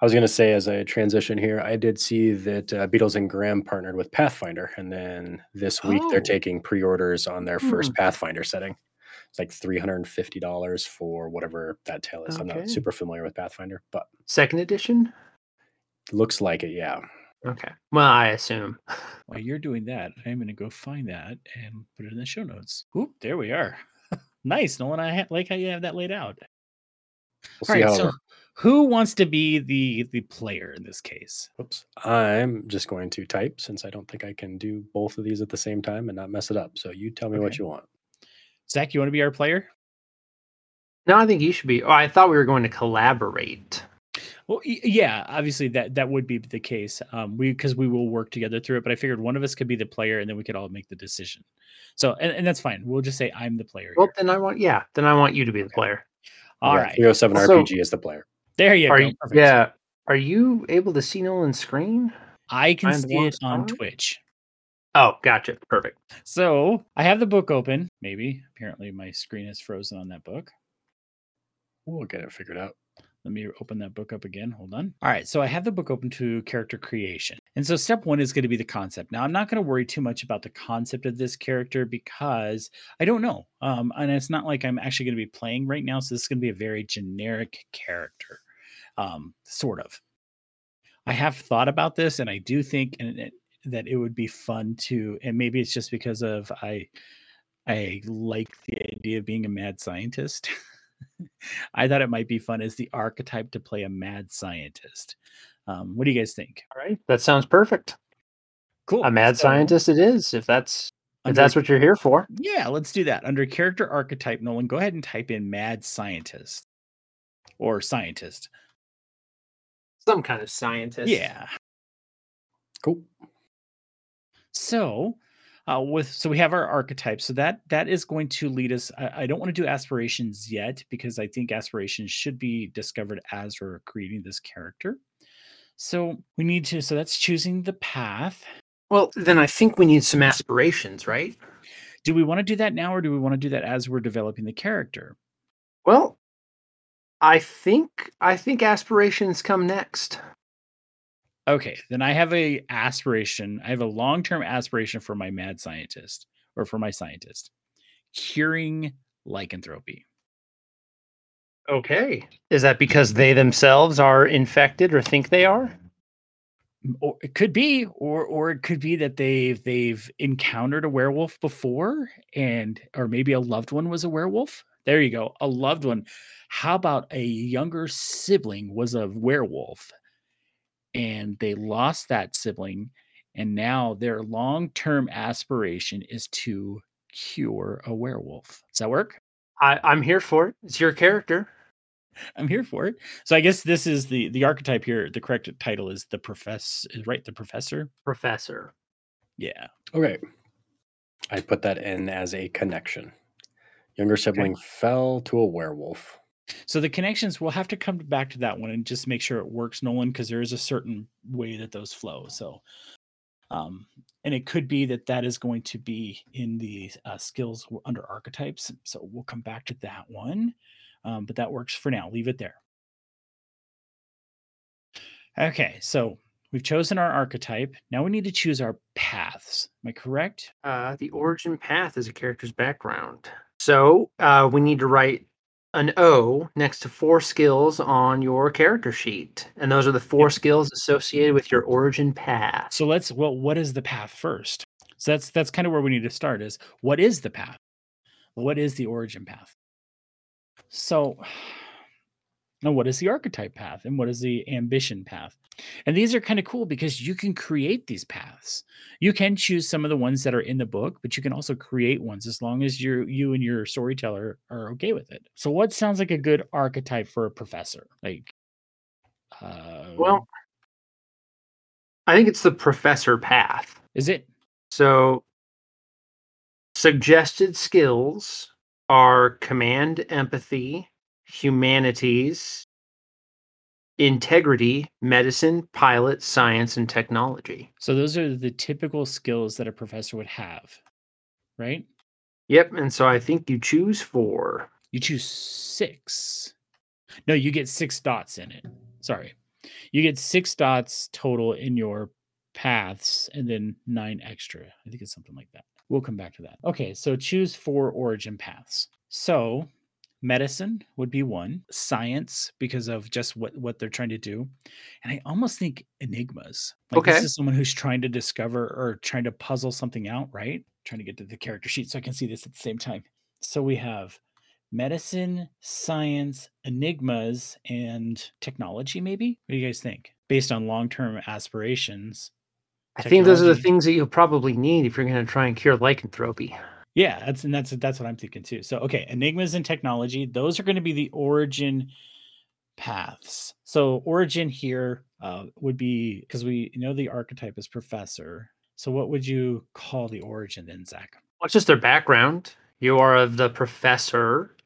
B: I was going to say, as a transition here, I did see that uh, Beadle and Grimm partnered with Pathfinder, and then this week they're
A: Oh.
B: taking pre-orders on their
C: Hmm.
B: first Pathfinder setting. It's like three hundred and fifty dollars for whatever that tail is. I'm not super familiar with Pathfinder, but
C: Second edition?
B: looks like it. Yeah,
C: Okay. Well, I assume.
A: While you're doing that, I'm going to go find that and put it in the show notes. Oop, there we are. nice, Nolan. I ha- like how you have that laid out.
B: we'll
A: All
B: see
A: right,
B: how.
A: so who wants to be the the player in this case?
B: Oops. I'm just going to type since I don't think I can do both of these at the same time and not mess it up. So you tell me what you want.
A: Zach, you want to be our player?
C: No, I think you should be. Oh, I thought we were going to collaborate.
A: Well, yeah, obviously that that would be the case. Um, we because we will work together through it. But I figured one of us could be the player, and then we could all make the decision. So, and, and that's fine. We'll just say I'm the player.
C: Well,
A: here.
C: then I want, yeah, then I want you to be the player.
A: All
B: Yeah,
A: right,
B: 307
C: Also-
B: RPG is the player.
A: there you
C: Are
A: go.
C: you, yeah. Are you able to see Nolan's screen?
A: I can
C: Find
A: see it on
C: spot?
A: Twitch.
C: Oh, gotcha. Perfect.
A: So I have the book open. Maybe apparently my screen is frozen on that book.
B: We'll get it figured out.
A: Let me open that book up again. Hold on. All right. So I have the book open to character creation. And so step one is going to be the concept. Now, I'm not going to worry too much about the concept of this character because I don't know. Um, and it's not like I'm actually going to be playing right now. So this is going to be a very generic character, um, sort of. I have thought about this and I do think it, that it would be fun to, and maybe it's just because of I, I like the idea of being a mad scientist. I thought it might be fun as the archetype to play a mad scientist. Um, what do you guys think?
C: All right. That sounds perfect.
A: Cool.
C: A mad
A: So,
C: scientist it is, if that's if that's what you're here for.
A: Yeah, let's do that. Under character archetype, Nolan, go ahead and type in mad scientist or scientist.
C: Some kind of scientist.
A: Yeah.
B: Cool.
A: So, uh, with so we have our archetype. So that that is going to lead us. I, I don't want to do aspirations yet because I think aspirations should be discovered as we're creating this character. So we need to. So that's choosing the path.
C: Well, then I think we need some aspirations, right?
A: Do we want to do that now, or do we want to do that as we're developing the character?
C: Well, I think I think aspirations come next.
A: Okay, then I have a aspiration. I have a long-term aspiration for my mad scientist or for my scientist. Curing lycanthropy.
C: Okay. Is that because they themselves are infected or think they are?
A: Or it could be, or or it could be that they've they've encountered a werewolf before, and or maybe a loved one was a werewolf. There you go, a loved one. How about a younger sibling was a werewolf, and they lost that sibling, and now their long-term aspiration is to cure a werewolf. Does that work?
C: I, I'm here for it. It's your character.
A: I'm here for it. So I guess this is the the archetype here. The correct title is the profess is right. The professor.
C: Professor.
A: Yeah.
B: Okay. I put that in as a connection. Younger sibling fell to a werewolf.
A: So the connections we'll have to come back to that one and just make sure it works, Nolan, because there is a certain way that those flow. So, um, and it could be that that is going to be in the uh, skills under archetypes. So we'll come back to that one. Um, but that works for now. Leave it there. Okay, so we've chosen our archetype. Now we need to choose our paths. Am I correct?
C: Uh, the origin path is a character's background. So uh, we need to write an O next to four skills on your character sheet, and those are the four skills associated with your origin path.
A: So let's well, what is the path first? So that's that's kind of where we need to start. Is what is the path? What is the origin path? So now what is the archetype path and what is the ambition path? And these are kind of cool because you can create these paths. You can choose some of the ones that are in the book, but you can also create ones as long as you you and your storyteller are okay with it. So what sounds like a good archetype for a professor? Like uh
C: Well, I think it's the professor path.
A: is it
C: So suggested skills are command empathy, humanities, integrity, medicine, pilot, science, and technology.
A: so those are the typical skills that a professor would have, right?
C: Yep, and so I think you choose four.
A: You choose six. No, you get six dots in it. Sorry. You get six dots total in your paths and then nine extra. I think it's something like that. We'll come back to that. Okay, so choose four origin paths. So medicine would be one, science, because of just what, what they're trying to do. And I almost think enigmas. Like
C: Okay.
A: this is someone who's trying to discover or trying to puzzle something out, right? Trying to get to the character sheet so I can see this at the same time. So we have medicine, science, enigmas, and technology, maybe? What do you guys think? Based on long term aspirations.
C: I think those are the things that you'll probably need if you're going to try and cure lycanthropy.
A: Yeah, that's and that's that's what I'm thinking too. So okay, enigmas and technology, those are going to be the origin paths. So origin here uh, would be because we know the archetype is professor. So what would you call the origin then, Zach?
C: What's just their background? You are of the professor,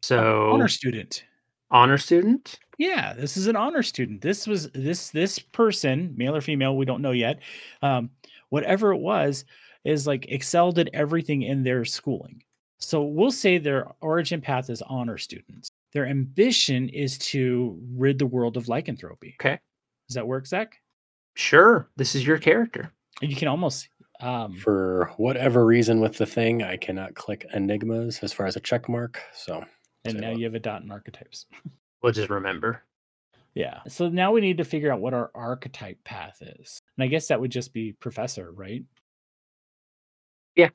C: so
A: honor student.
C: honor student.
A: Yeah, this is an honor student. This was this this person, male or female, we don't know yet. Um, whatever it was, is like excelled at everything in their schooling. So we'll say their origin path is honor students. Their ambition is to rid the world of lycanthropy.
C: Okay,
A: Does that work, Zach?
C: sure. This is your character.
A: And you can almost um,
B: For whatever reason with the thing, I cannot click enigmas as far as a check mark. So
A: and now
B: what?
A: you have a dot in archetypes.
C: We'll just remember.
A: Yeah. So now we need to figure out what our archetype path is. And I guess that would just be professor, right?
C: Yeah.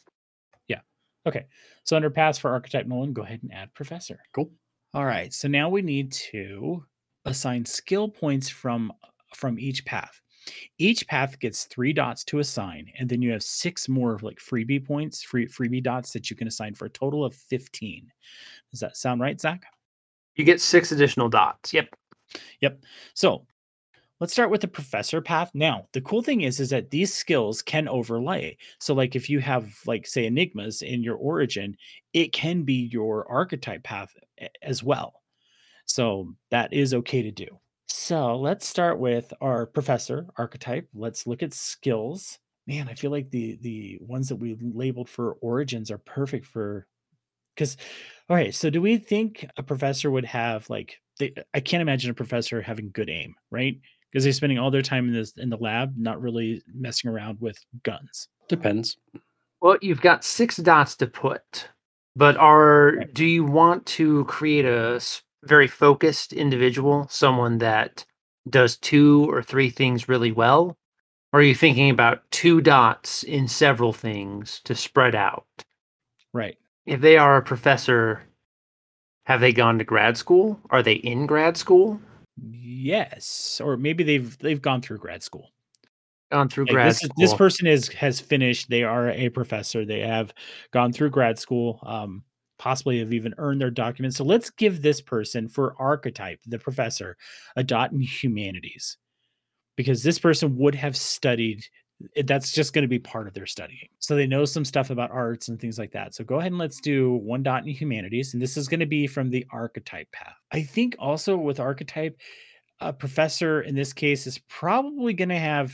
A: Yeah. Okay. So under paths for archetype Nolan, go ahead and add professor.
B: Cool.
A: All right. So now we need to assign skill points from from each path. Each path gets three dots to assign, and then you have six more like freebie points, free freebie dots that you can assign for a total of 15. Does that sound right, Zach?
C: You get six additional dots. Yep.
A: Yep. So let's start with the professor path. Now, the cool thing is, is that these skills can overlay. So, like if you have, like, say, enigmas in your origin, it can be your archetype path as well. So that is okay to do. So let's start with our professor archetype. Let's look at skills. Man, I feel like the the ones that we labeled for origins are perfect for because all right so do we think a professor would have like they, i can't imagine a professor having good aim right because they're spending all their time in this in the lab not really messing around with guns
B: depends.
C: Well, you've got six dots to put, but are
A: Right.
C: do you want to create a very focused individual, someone that does two or three things really well? Or are you thinking about two dots in several things to spread out?
A: right
C: If they are a professor, have they gone to grad school? Are they in grad school?
A: Yes or maybe they've they've gone through grad school
C: Gone through
A: Like,
C: grad
A: this,
C: school.
A: this person is has finished they are a professor they have gone through grad school um possibly have even earned their documents so let's give this person for archetype the professor a dot in humanities because this person would have studied it- that's just going to be part of their studying so they know some stuff about arts and things like that so go ahead and let's do one dot in humanities and this is going to be from the archetype path i think also with archetype a professor in this case is probably going to have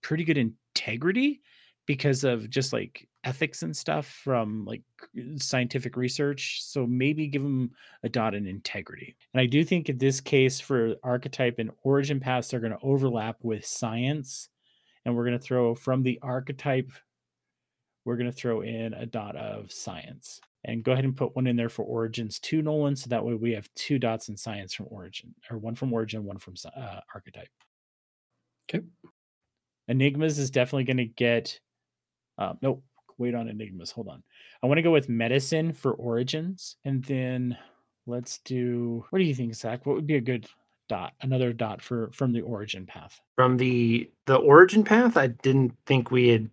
A: pretty good integrity because of just like ethics and stuff from like uh, scientific research. So maybe give them a dot in integrity. And I do think in this case for archetype and origin paths, they're going to overlap with science. And we're going to throw from the archetype, we're going to throw in a dot of science. And go ahead and put one in there for Origins two, Nolan. So that way we have two dots in science from Origin, or one from Origin, one from uh, Archetype.
B: Okay.
A: Enigmas is definitely going to get. Uh, nope. Wait on Enigmas. Hold on. I want to go with Medicine for Origins, and then let's do. What do you think, Zach? What would be a good dot? Another dot for from the Origin path.
C: From the the Origin path, I didn't think we had.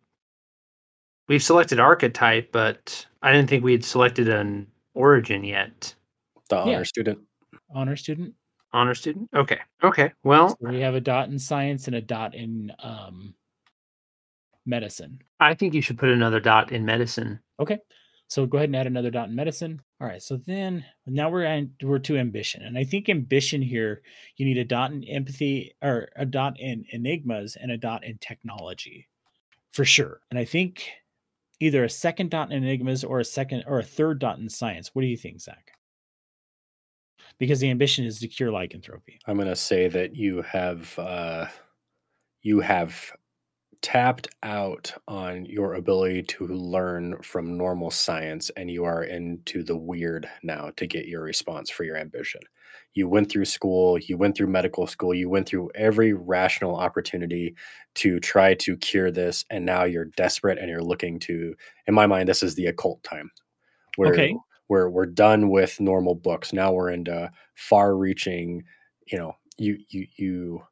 C: We've selected archetype, but I didn't think we had selected an origin yet.
B: The honor
A: Yeah.
B: student.
A: Honor student.
C: Honor student. Okay. Okay. Well,
A: So we have a dot in science and a dot in um, medicine.
C: I think you should put another dot in medicine.
A: Okay. So go ahead and add another dot in medicine. All right. So then now we're at, we're to ambition, and I think ambition here you need a dot in empathy or a dot in enigmas and a dot in technology, for sure. And I think either a second dot in enigmas or a second or a third dot in science. What do you think, Zach? Because the ambition is to cure lycanthropy.
B: I'm gonna say that you have uh, you have tapped out on your ability to learn from normal science, and you are into the weird now to get your response for your ambition. You went through school, you went through medical school, you went through every rational opportunity to try to cure this, and now you're desperate and you're looking to. In my mind, this is the occult time. Where
A: Okay.
B: we're we're done with normal books. Now we're into far-reaching. You know, you you you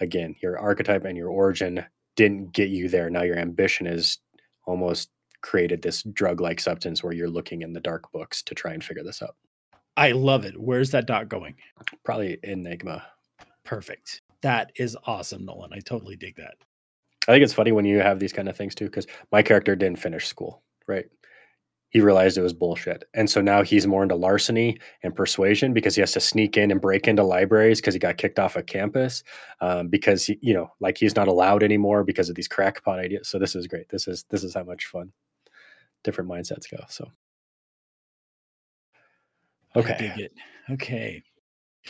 B: again, your archetype and your origin didn't get you there. Now your ambition is almost created this drug-like substance where you're looking in the dark books to try and figure this out.
A: I love it. Where's that dot going?
B: Probably Enigma.
A: Perfect. That is awesome, Nolan. I totally dig that.
B: I think it's funny when you have these kind of things too, because my character didn't finish school, right? He realized it was bullshit. And so now he's more into larceny and persuasion because he has to sneak in and break into libraries because he got kicked off of campus um, because he, you know, like he's not allowed anymore because of these crackpot ideas. So this is great. This is this is how much fun different mindsets go. So okay.
A: Okay.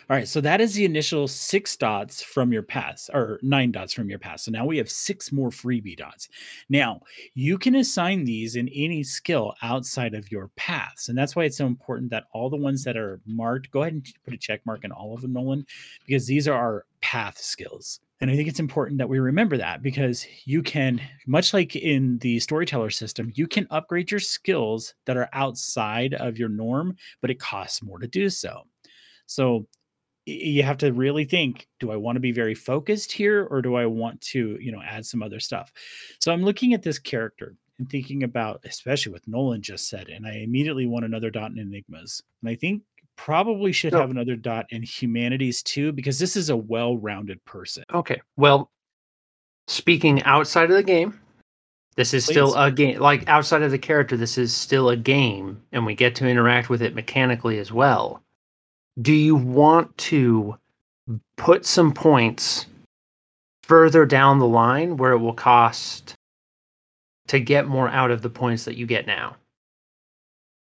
A: All right. So that is the initial six dots from your pass, or nine dots from your pass. So now we have six more freebie dots. Now you can assign these in any skill outside of your paths. And that's why it's so important that all the ones that are marked, go ahead and put a check mark in all of them, Nolan, because these are our path skills. And I think it's important that we remember that because you can, much like in the storyteller system, you can upgrade your skills that are outside of your norm, but it costs more to do so. So you have to really think do i want to be very focused here or do i want to you know add some other stuff so i'm looking at this character and thinking about especially what nolan just said and i immediately want another dot in enigmas and i think probably should
C: So-
A: have another dot in humanities too because this is a well-rounded person
C: Okay. Well, speaking outside of the game, this is still a game. Like outside of the character, this is still a game, and we get to interact with it mechanically as well. Do you want to put some points further down the line where it will cost to get more out of the points that you get now?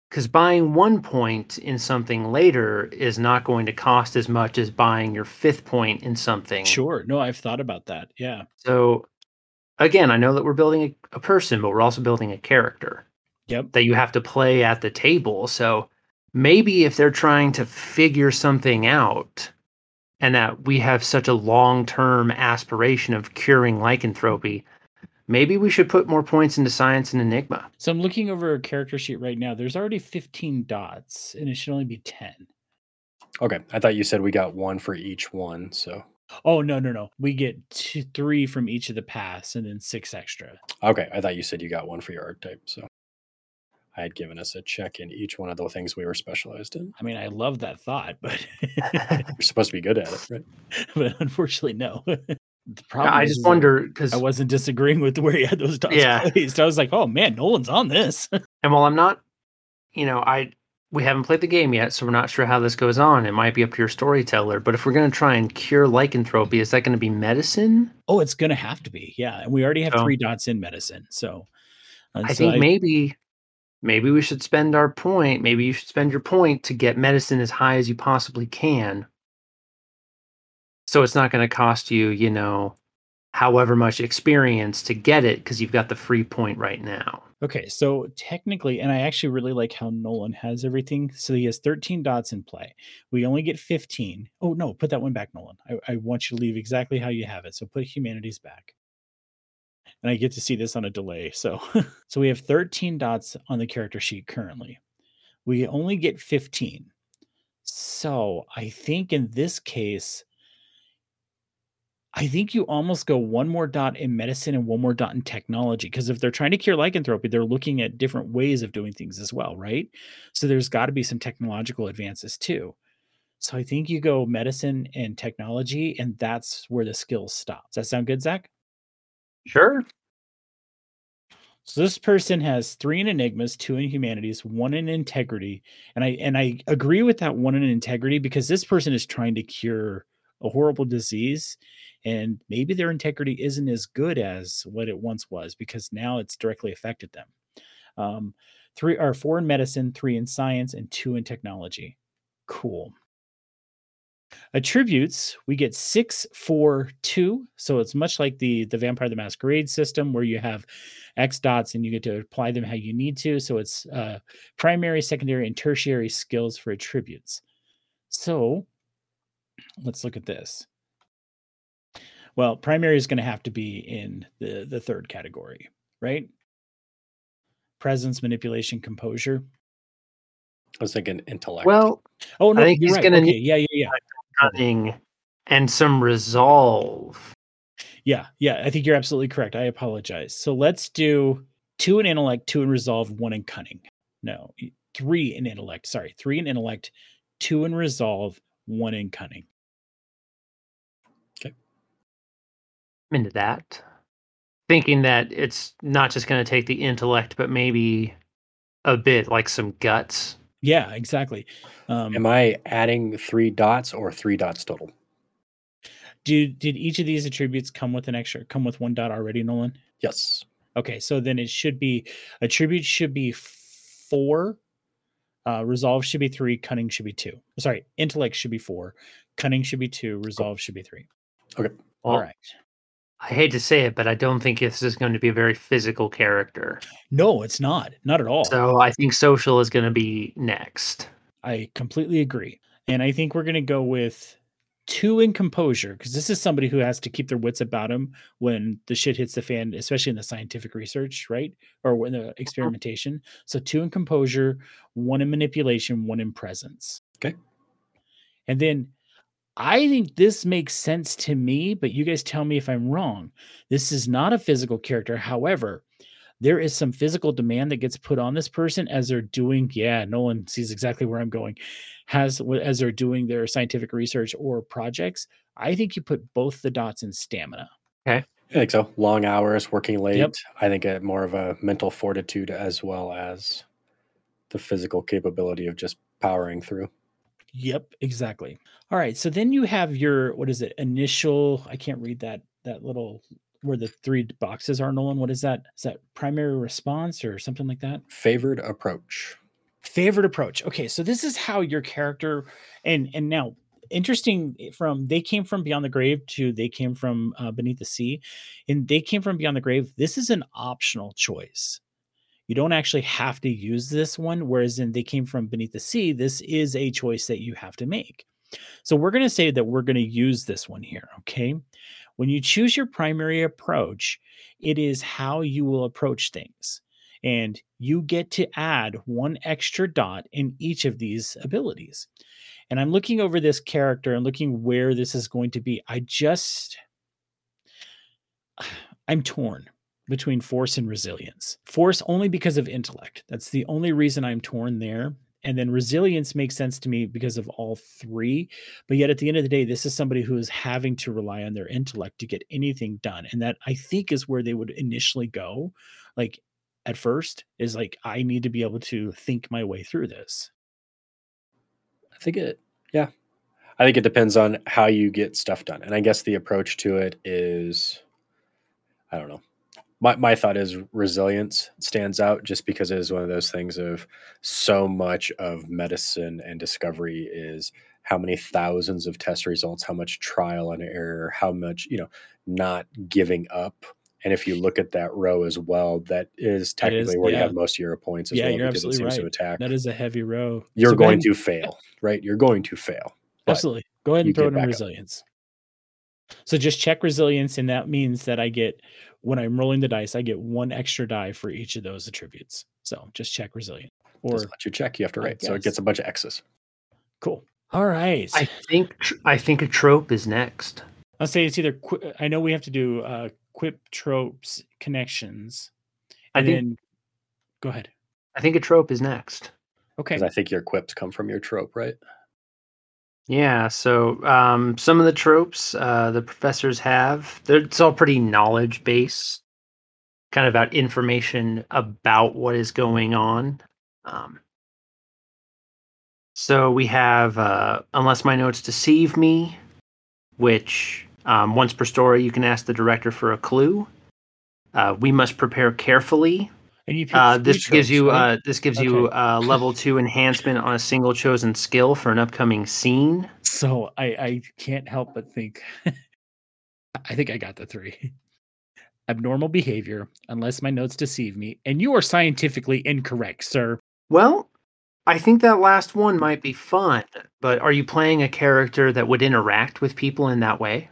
C: Because buying one point in something later is not going to cost as much as buying your fifth point in something.
A: sure no i've thought about that yeah
C: So again, I know that we're building a, a person, but we're also building a character
A: yep
C: that you have to play at the table. So maybe if they're trying to figure something out and that we have such a long-term aspiration of curing lycanthropy, maybe we should put more points into science and enigma.
A: so i'm looking over a character sheet right now there's already 15 dots and it should only be 10
B: Okay. I thought you said we got one for each one. So
A: oh no no no we get two three from each of the paths and then six extra
B: okay. I thought you said you got one for your archetype. So I had given us a check in each one of the things we were specialized in.
A: I mean, I love that thought, but
B: You're supposed to be good at it, right?
A: but unfortunately, no. the problem
C: I just
A: that
C: wonder because
A: I wasn't disagreeing with where he had those dots
C: Yeah.
A: placed. I was like, oh man, Nolan's on this.
C: And while I'm not, you know, I we haven't played the game yet, so we're not sure how this goes on. It might be up to your storyteller, but if we're going to try and cure lycanthropy, is that going to be medicine?
A: oh, it's gonna have to be, yeah. And we already have
C: So-
A: three dots in medicine, so
C: I
A: so
C: think maybe maybe we should spend our point. Maybe you should spend your point to get medicine as high as you possibly can. So it's not going to cost you, you know, however much experience to get it because you've got the free point right now.
A: Okay, so technically, and I actually really like how Nolan has everything. So he has 13 dots in play. We only get 15. Oh, no, put that one back, Nolan. I, I want you to leave exactly how you have it. So put humanities back. And I get to see this on a delay. So, so we have 13 dots on the character sheet currently. We only get 15. So I think in this case, I think you almost go one more dot in medicine and one more dot in technology. Because if they're trying to cure lycanthropy, they're looking at different ways of doing things as well, right? So there's got to be some technological advances too. So I think you go medicine and technology, and that's where the skills stop. Does that sound good, Zach?
C: Sure.
A: So this person has three in enigmas, two in humanities, one in integrity, and I and I agree with that one in integrity because this person is trying to cure a horrible disease and maybe their integrity isn't as good as what it once was because now it's directly affected them. Um, three are four in medicine, three in science, and two in technology. Cool. Attributes, we get six, four, two. So it's much like the the Vampire the Masquerade system where you have X dots and you get to apply them how you need to. So it's uh, primary, secondary, and tertiary skills for attributes. So let's look at this. Well, primary is going to have to be in the the third category, right? Presence, manipulation, composure.
B: I was thinking intellect.
C: Well,
A: Oh no,
C: I think
A: you're
C: he's
A: right.
C: gonna
A: okay,
C: need
A: yeah, yeah, yeah,
C: cunning and some resolve.
A: yeah, yeah. I think you're absolutely correct. I apologize. So let's do two in intellect, two in resolve, one in cunning. No, three in intellect. Sorry, three in intellect, two in resolve, one in cunning. Okay.
C: I'm into that. Thinking that it's not just going to take the intellect, but maybe a bit like some guts.
A: Yeah, exactly. Um,
B: Am I adding three dots or three dots total?
A: do did each of these attributes come with an extra come with one dot already, Nolan?
B: Yes.
A: Okay, so then it should be attribute should be four, uh, resolve should be three, cunning should be two. Sorry, intellect should be four, cunning should be two, resolve should be three.
B: Okay.
A: All
C: Well,
A: right.
C: I hate to say it, but I don't think this is going to be a very physical character.
A: No, it's not. Not at all.
C: So I think social is going to be next.
A: I completely agree. And I think we're going to go with two in composure because this is somebody who has to keep their wits about them when the shit hits the fan, especially in the scientific research, right? Or when the uh-huh. experimentation. So two in composure, one in manipulation, one in presence.
B: Okay.
A: And then I think this makes sense to me, but you guys tell me if I'm wrong. This is not a physical character. However, there is some physical demand that gets put on this person as they're doing yeah nolan sees exactly where i'm going has as they're doing their scientific research or projects i think you put both the dots in stamina Okay.
B: I think so. Long hours, working late.
A: Yep.
B: I think a, more of a mental fortitude as well as the physical capability of just powering through.
A: Yep exactly. All right so then you have your what is it initial i can't read that that little where the three boxes are nolan what is that? Is that primary response or something like that?
B: Favored approach.
A: favorite approach okay so this is how your character and and now interesting from they came from beyond the grave to they came from uh, beneath the sea and they came from beyond the grave this is an optional choice you don't actually have to use this one whereas in they came from beneath the sea this is a choice that you have to make so we're going to say that we're going to use this one here okay when you choose your primary approach it is how you will approach things and you get to add one extra dot in each of these abilities. And I'm looking over this character and looking where this is going to be. I just, I'm torn between force and resilience. Force only because of intellect. That's the only reason I'm torn there. And then resilience makes sense to me because of all three. But yet at the end of the day, this is somebody who is having to rely on their intellect to get anything done. And that I think is where they would initially go. Like at first, is like, I need to be able to think my way through this.
B: I think it, yeah. I think it depends on how you get stuff done. And I guess the approach to it is, I don't know. My, my thought is resilience stands out just because it is one of those things of so much of medicine and discovery is how many thousands of test results, how much trial and error, how much, you know, not giving up. And if you look at that row as well, that is
A: That is-
B: technically where you have most of your points as
A: Yeah,
B: well
A: you're
B: because it
A: absolutely
B: seems to
A: right.
B: attack.
A: That is a heavy row.
B: You're
A: So
B: going to fail, right? You're going to fail.
A: Absolutely. Go ahead and throw it in
B: back up.
A: resilience. So just check resilience, and that means that I get when I'm rolling the dice, I get one extra die for each of those attributes. So just check resilient. Or
B: Doesn't let you check. You have to write. So it gets a bunch of X's.
A: cool. All right.
C: I think I think a trope is next.
A: I'll say it's either. Qui- I know we have to do uh, quip tropes connections.
C: I think
A: then go ahead.
C: I think a trope is next.
A: Okay.
B: Because I think your quips come from your trope, right?
C: Yeah, so um, some of the tropes uh, the professors have, they're, it's all pretty knowledge based, kind of about information about what is going on. Um, so we have uh, Unless My Notes Deceive Me, which um, once per story you can ask the director for a clue. Uh, we must prepare carefully.
A: And you
C: Uh, this gives you
A: right?
C: uh, this gives you
A: Okay.
C: uh, level two enhancement on a single chosen skill for an upcoming scene.
A: So I, I can't help but think I think I got the three. Abnormal behavior, unless my notes deceive me, and you are scientifically incorrect, sir.
C: Well, I think that last one might be fun, but are you playing a character that would interact with people in that way?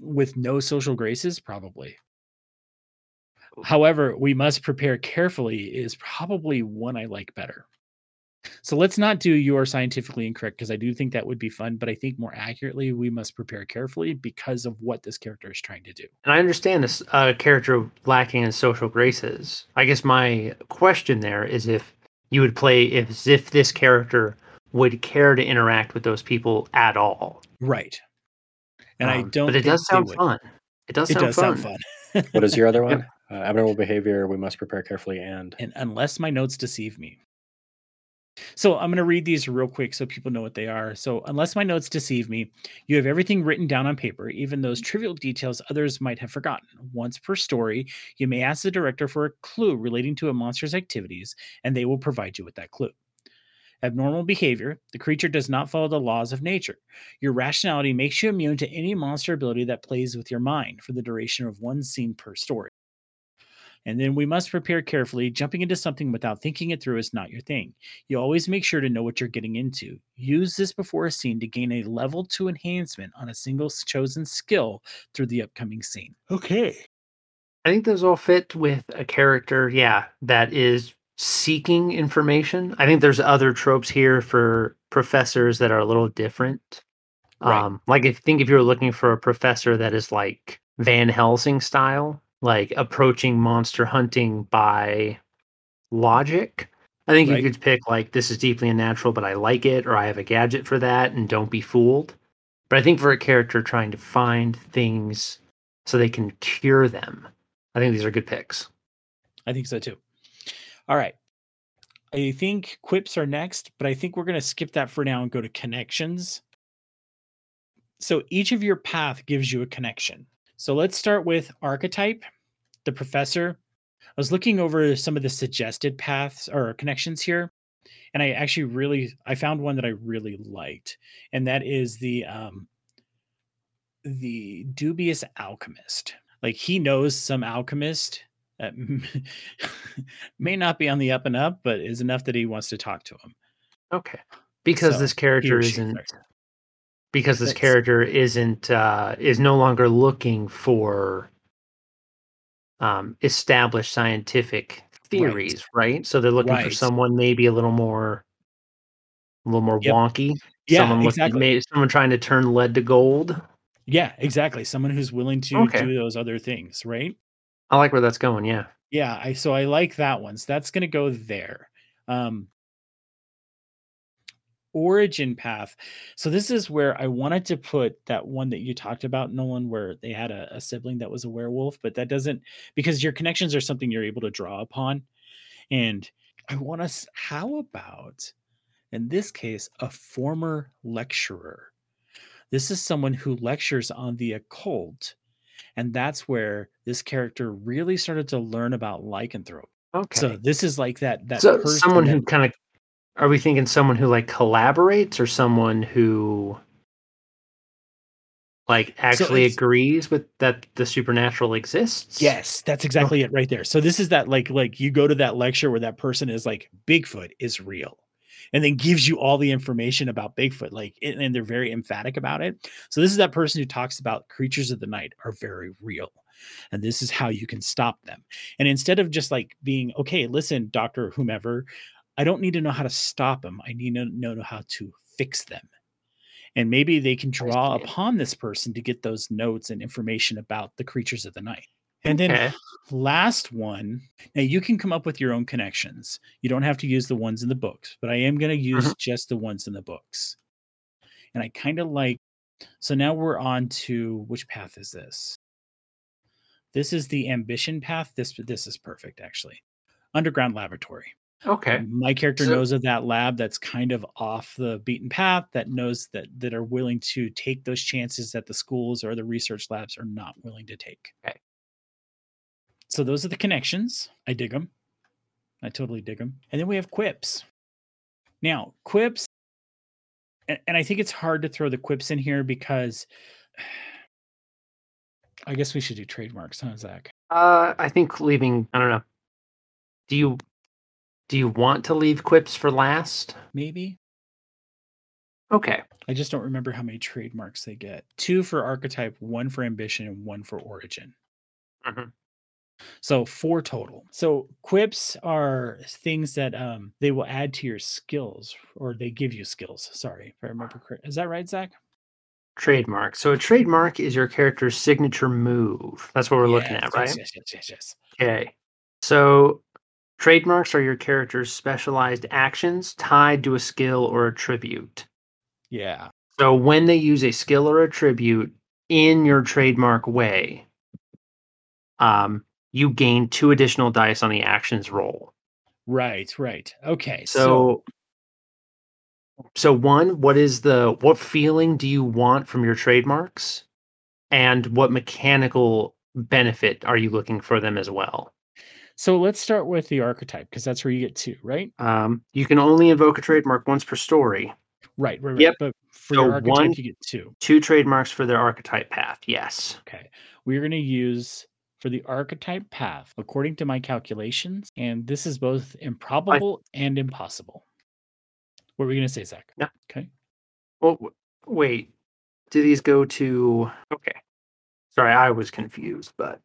A: With no social graces, probably. However, we must prepare carefully is probably one I like better. So let's not do you are scientifically incorrect because I do think that would be fun, but I think more accurately, we must prepare carefully because of what this character is trying to do.
C: And I understand this uh, character lacking in social graces. I guess my question there is if you would play if, as if this character would care to interact with those people at all.
A: Right. And I
C: Um,
A: don't
C: But it
A: think
C: does sound fun. It does
A: It
C: sound
A: does
C: fun.
A: sound fun.
B: What is your other
C: Yep.
B: one? Uh, abnormal behavior. We must prepare carefully and
A: and unless my notes deceive me. So I'm going to read these real quick so people know what they are. So, unless my notes deceive me, you have everything written down on paper, even those trivial details others might have forgotten. Once per story, you may ask the director for a clue relating to a monster's activities, and they will provide you with that clue. Abnormal behavior the creature does not follow the laws of nature. Your rationality makes you immune to any monster ability that plays with your mind for the duration of one scene per story. And then we must prepare carefully. Jumping into something without thinking it through is not your thing. You always make sure to know what you're getting into. Use this before a scene to gain a level two enhancement on a single chosen skill through the upcoming scene. Okay.
C: I think those all fit with a character, yeah, that is seeking information. I think there's other tropes here for professors that are a little different.
A: Right.
C: Um, like I think if you're looking for a professor that is like Van Helsing style, like approaching monster hunting by logic, I think
A: Right.
C: you could pick like this is deeply unnatural, but I like it, or I have a gadget for that, and don't be fooled. But I think for a character trying to find things so they can cure them, I think these are good picks.
A: I think so too. All right. I think quips are next, but I think we're going to skip that for now and go to connections. So each of your path gives you a connection. So let's start with archetype, the professor. I was looking over some of the suggested paths or connections here, and I actually really I found one that I really liked, and that is the um the dubious alchemist. Like he knows some alchemist that may not be on the up and up, but is enough that he wants to talk to him.
C: Okay. Because
A: So,
C: this character isn't. Because this
A: That's-
C: character isn't uh is no longer looking for um established scientific theories, right? So they're looking for someone maybe a little more a little more
A: Yep.
C: wonky.
A: Yeah,
C: someone
A: exactly.
C: may- someone trying to turn lead to gold.
A: Yeah, exactly. Someone who's willing to
C: Okay.
A: do those other things, right?
C: I like where that's going, yeah.
A: Yeah, I so I like that one. So that's going to go there. Um origin path. So this is where I wanted to put that one that you talked about Nolan where they had a, a sibling that was a werewolf, but that doesn't because your connections are something you're able to draw upon. And I want us how about in this case a former lecturer. This is someone who lectures on the occult. And that's where this character really started to learn about lycanthrope.
C: Okay.
A: So this is like that that
C: so
A: person
C: someone who kind of Are we thinking someone who like collaborates or someone who like actually
A: it's-
C: agrees with that the supernatural exists?
A: Yes, that's exactly it right there. So this is that like like you go to that lecture where that person is like Bigfoot is real. And then gives you all the information about Bigfoot, like, and they're very emphatic about it. So this is that person who talks about creatures of the night are very real, and this is how you can stop them. And instead of just like being okay, listen, doctor, whomever, I don't need to know how to stop them. I need to know how to fix them. And maybe they can draw upon this person to get those notes and information about the creatures of the night. And then
C: Okay.
A: last one now you can come up with your own connections you don't have to use the ones in the books but i am going to use mm-hmm. just the ones in the books and i kind of like so now we're on to which path is this this is the ambition path this this is perfect actually underground laboratory
C: Okay.
A: my character
C: So-
A: knows of that lab that's kind of off the beaten path that knows that that are willing to take those chances that the schools or the research labs are not willing to take
C: Okay.
A: so those are the connections i dig them i totally dig them and then we have quips now quips and, and i think it's hard to throw the quips in here because i guess we should do trademarks huh zach
C: Uh I think leaving I don't know. Do you do you want to leave quips for last?
A: maybe
C: Okay.
A: I just don't remember how many trademarks they get. Two for archetype, one for ambition, and one for origin.
C: Mhm.
A: So four total. So quips are things that um they will add to your skills, or they give you skills. Sorry, if I remember correct. Is that right, Zach?
C: Trademark. So a trademark is your character's signature move. That's what we're looking at, right?
A: Yes, yes, yes, yes, yes.
C: Okay. So trademarks are your character's specialized actions tied to a skill or attribute.
A: Yeah.
C: So when they use a skill or attribute in your trademark way, um, you gain two additional dice on the actions roll.
A: Right, right. Okay. So,
C: So, so one, what is the what feeling do you want from your trademarks, and what mechanical benefit are you looking for them as well?
A: So let's start with the archetype because that's where you get two, right?
C: Um, you can only invoke a trademark once per story.
A: Right, right, right.
C: Yep.
A: But for
C: So
A: your archetype,
C: one-
A: you get two.
C: Two trademarks for their archetype path. Yes.
A: Okay. We're going to use for the archetype path, according to my calculations, and this is both improbable and impossible. What were we going to say, Zach?
C: Yeah.
A: Okay.
C: Well, w- wait. Do these go to? Okay. Sorry, I was confused, but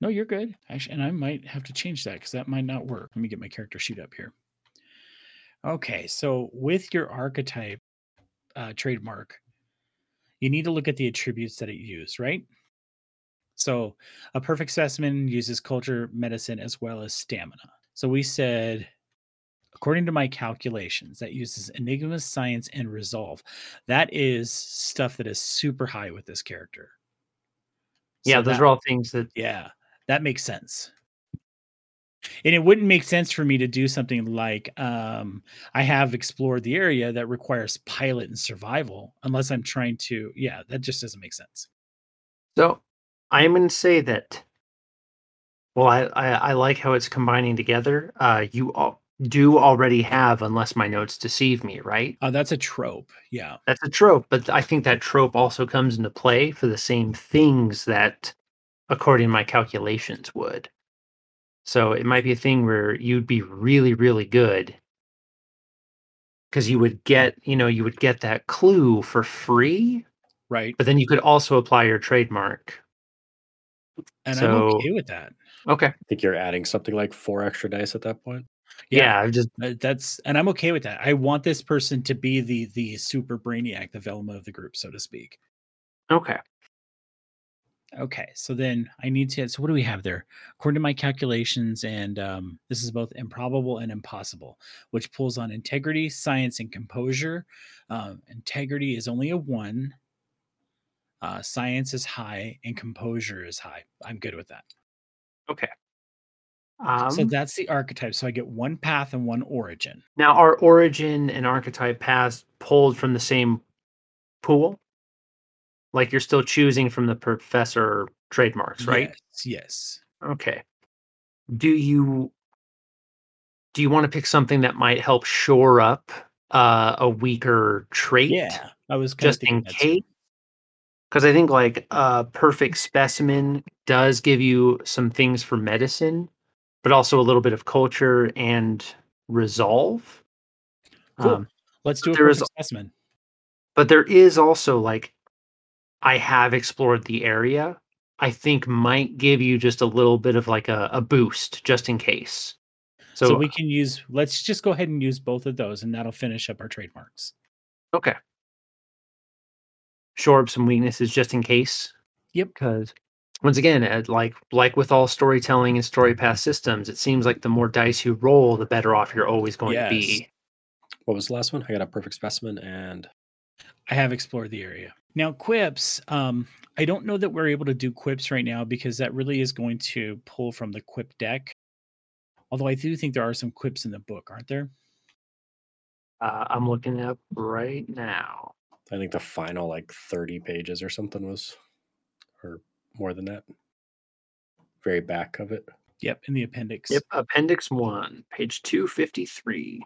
A: No, you're good. Actually, and I might have to change that because that might not work. Let me get my character sheet up here. Okay. So with your archetype uh, trademark, you need to look at the attributes that it used, right? So a perfect specimen uses culture, medicine, as well as stamina. So we said, according to my calculations, that uses enigma, science, and resolve. That is stuff that is super high with this character.
C: yeah,
A: So
C: those
A: that-
C: are all things that.
A: yeah, that makes sense. And it wouldn't make sense for me to do something like um, I have explored the area that requires pilot and survival, unless I'm trying to. Yeah, that just doesn't make sense.
C: So I'm going to say that. Well, I, I I like how it's combining together. Uh, you all do already have, unless my notes deceive me, right?
A: Uh, that's a trope. Yeah.
C: That's a trope, but I think that trope also comes into play for the same things that, according to my calculations, would. So it might be a thing where you'd be really, really good because you would get, you know, you would get that clue for free,
A: Right.
C: but then you could also apply your trademark.
A: And I'm okay with that.
C: Okay.
B: I think you're adding something like four extra dice at that point.
C: Yeah, I just
A: Uh, That's and I'm okay with that. I want this person to be the the super brainiac, the Velma of the group, so to speak.
C: okay.
A: Okay, so then I need to. So what do we have there? According to my calculations, and um, this is both improbable and impossible, which pulls on integrity, science, and composure. Um, integrity is only a one. Uh, science is high, and composure is high. I'm good with that.
C: Okay. Um,
A: so that's the archetype. So I get one path and one origin.
C: now, are origin and archetype paths pulled from the same pool? Like you're still choosing from the professor trademarks, right?
A: Yes. yes.
C: Okay. Do you do you want to pick something that might help shore up uh, a weaker trait?
A: Yeah, I was
C: just in case. Because I think like a perfect specimen does give you some things for medicine, but also a little bit of culture and resolve.
A: Cool.
C: Um,
A: Let's do a
C: there is-
A: perfect specimen.
C: but there is also like I have explored the area. I think might give you just a little bit of like a, a boost just in case.
A: So,
C: So,
A: we can use. Let's just go ahead and use both of those, and that'll finish up our trademarks.
C: okay. Shore up some weaknesses just in case.
A: Yep.
C: Because once again, uh, like like with all storytelling and story path systems, it seems like the more dice you roll, the better off you're always going to be.
B: What was the last one? I got a perfect specimen and
A: I have explored the area. Now, quips. Um, I don't know that we're able to do quips right now because that really is going to pull from the quip deck. Although I do think there are some quips in the book, aren't there?
C: Uh, I'm looking up right now.
B: I think the final like 30 pages or something was or more than that. Very back of it.
A: Yep, in the appendix.
C: Yep, Appendix One, page two fifty three.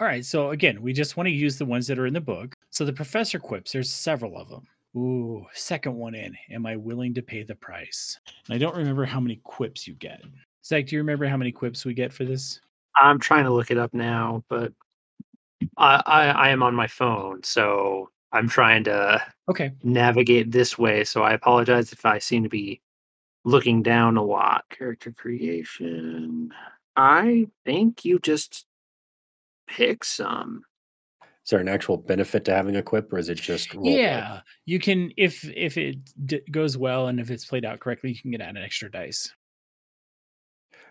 A: All right. So again, we just want to use the ones that are in the book. So the professor quips, there's several of them. Ooh, second one in. Am I willing to pay the price? And I don't remember how many quips you get. Zach, do you remember how many quips we get for this?
C: I'm trying to look it up now, but I, I I am on my phone, so I'm trying to
A: Okay.
C: navigate this way. So I apologize if I seem to be looking down a lot. Character creation. I think you just pick some.
B: Um is there an actual benefit to having a quip or is it just role play?
A: Yeah, you can if if it d- goes well and if it's played out correctly, you can get out an extra dice.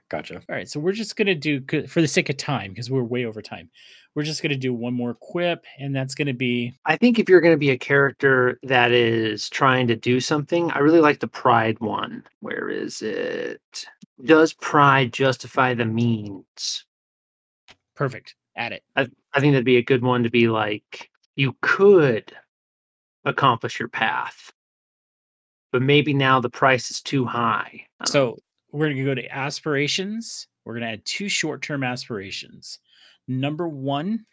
B: Gotcha.
A: All right, so we're just gonna do for the sake of time because we're way over time. We're just gonna do one more quip, and that's gonna be
C: I think if you're going to be a character that is trying to do something, I really like the pride one. Where is it? Does pride justify the means?
A: perfect. Add it.
C: I, I think that'd be a good one to be like, you could accomplish your path, but maybe now the price is too high.
A: So we're gonna go to aspirations. We're gonna add two short-term aspirations. Number one,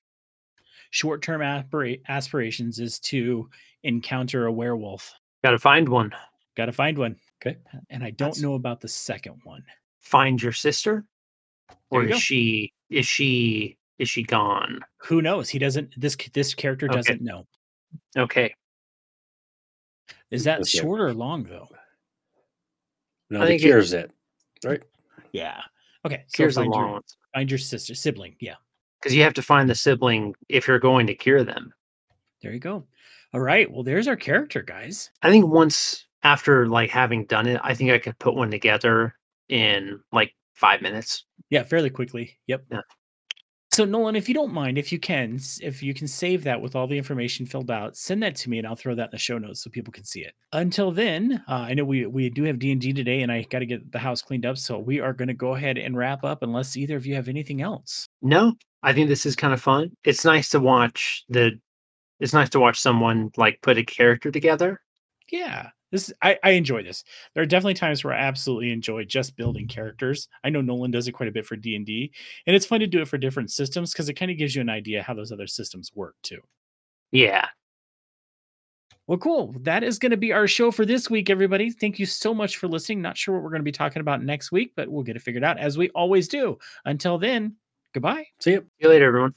A: short-term aspira- aspirations is to encounter a werewolf.
C: got to find one.
A: Got to find one.
B: Okay.
A: And I don't
C: That's-
A: know about the second one.
C: Find your sister, or is
A: go.
C: she is she is she gone?
A: Who knows? He doesn't. This this character
C: Okay.
A: doesn't know.
C: Okay,
A: Is that
B: That's it.
A: short or long though?
B: No,
C: I
B: the
C: think it-
B: cure's it. Right?
A: Yeah. Okay. So
C: here's the
A: find
C: long
A: your,
C: ones
A: find your sister sibling. Yeah.
C: because you have to find the sibling if you're going to cure them.
A: There you go. All right. Well, there's our character, guys.
C: I think once after like having done it, I think I could put one together in like five minutes.
A: Yeah, fairly quickly. Yep.
C: Yeah.
A: So Nolan, if you don't mind, if you can, if you can save that with all the information filled out, send that to me, and I'll throw that in the show notes so people can see it. Until then, uh, I know we we do have D and D today, and I got to get the house cleaned up, so we are going to go ahead and wrap up, unless either of you have anything else.
C: No, I think this is kind of fun. It's nice to watch the. It's nice to watch someone like put a character together.
A: Yeah, this I, I enjoy this. There are definitely times where I absolutely enjoy just building characters. I know Nolan does it quite a bit for D and D, and it's fun to do it for different systems because it kind of gives you an idea how those other systems work too.
C: Yeah.
A: Well, cool. That is going to be our show for this week, everybody. Thank you so much for listening. Not sure what we're going to be talking about next week, but we'll get it figured out as we always do. Until then, goodbye.
B: See you.
C: See you later, everyone.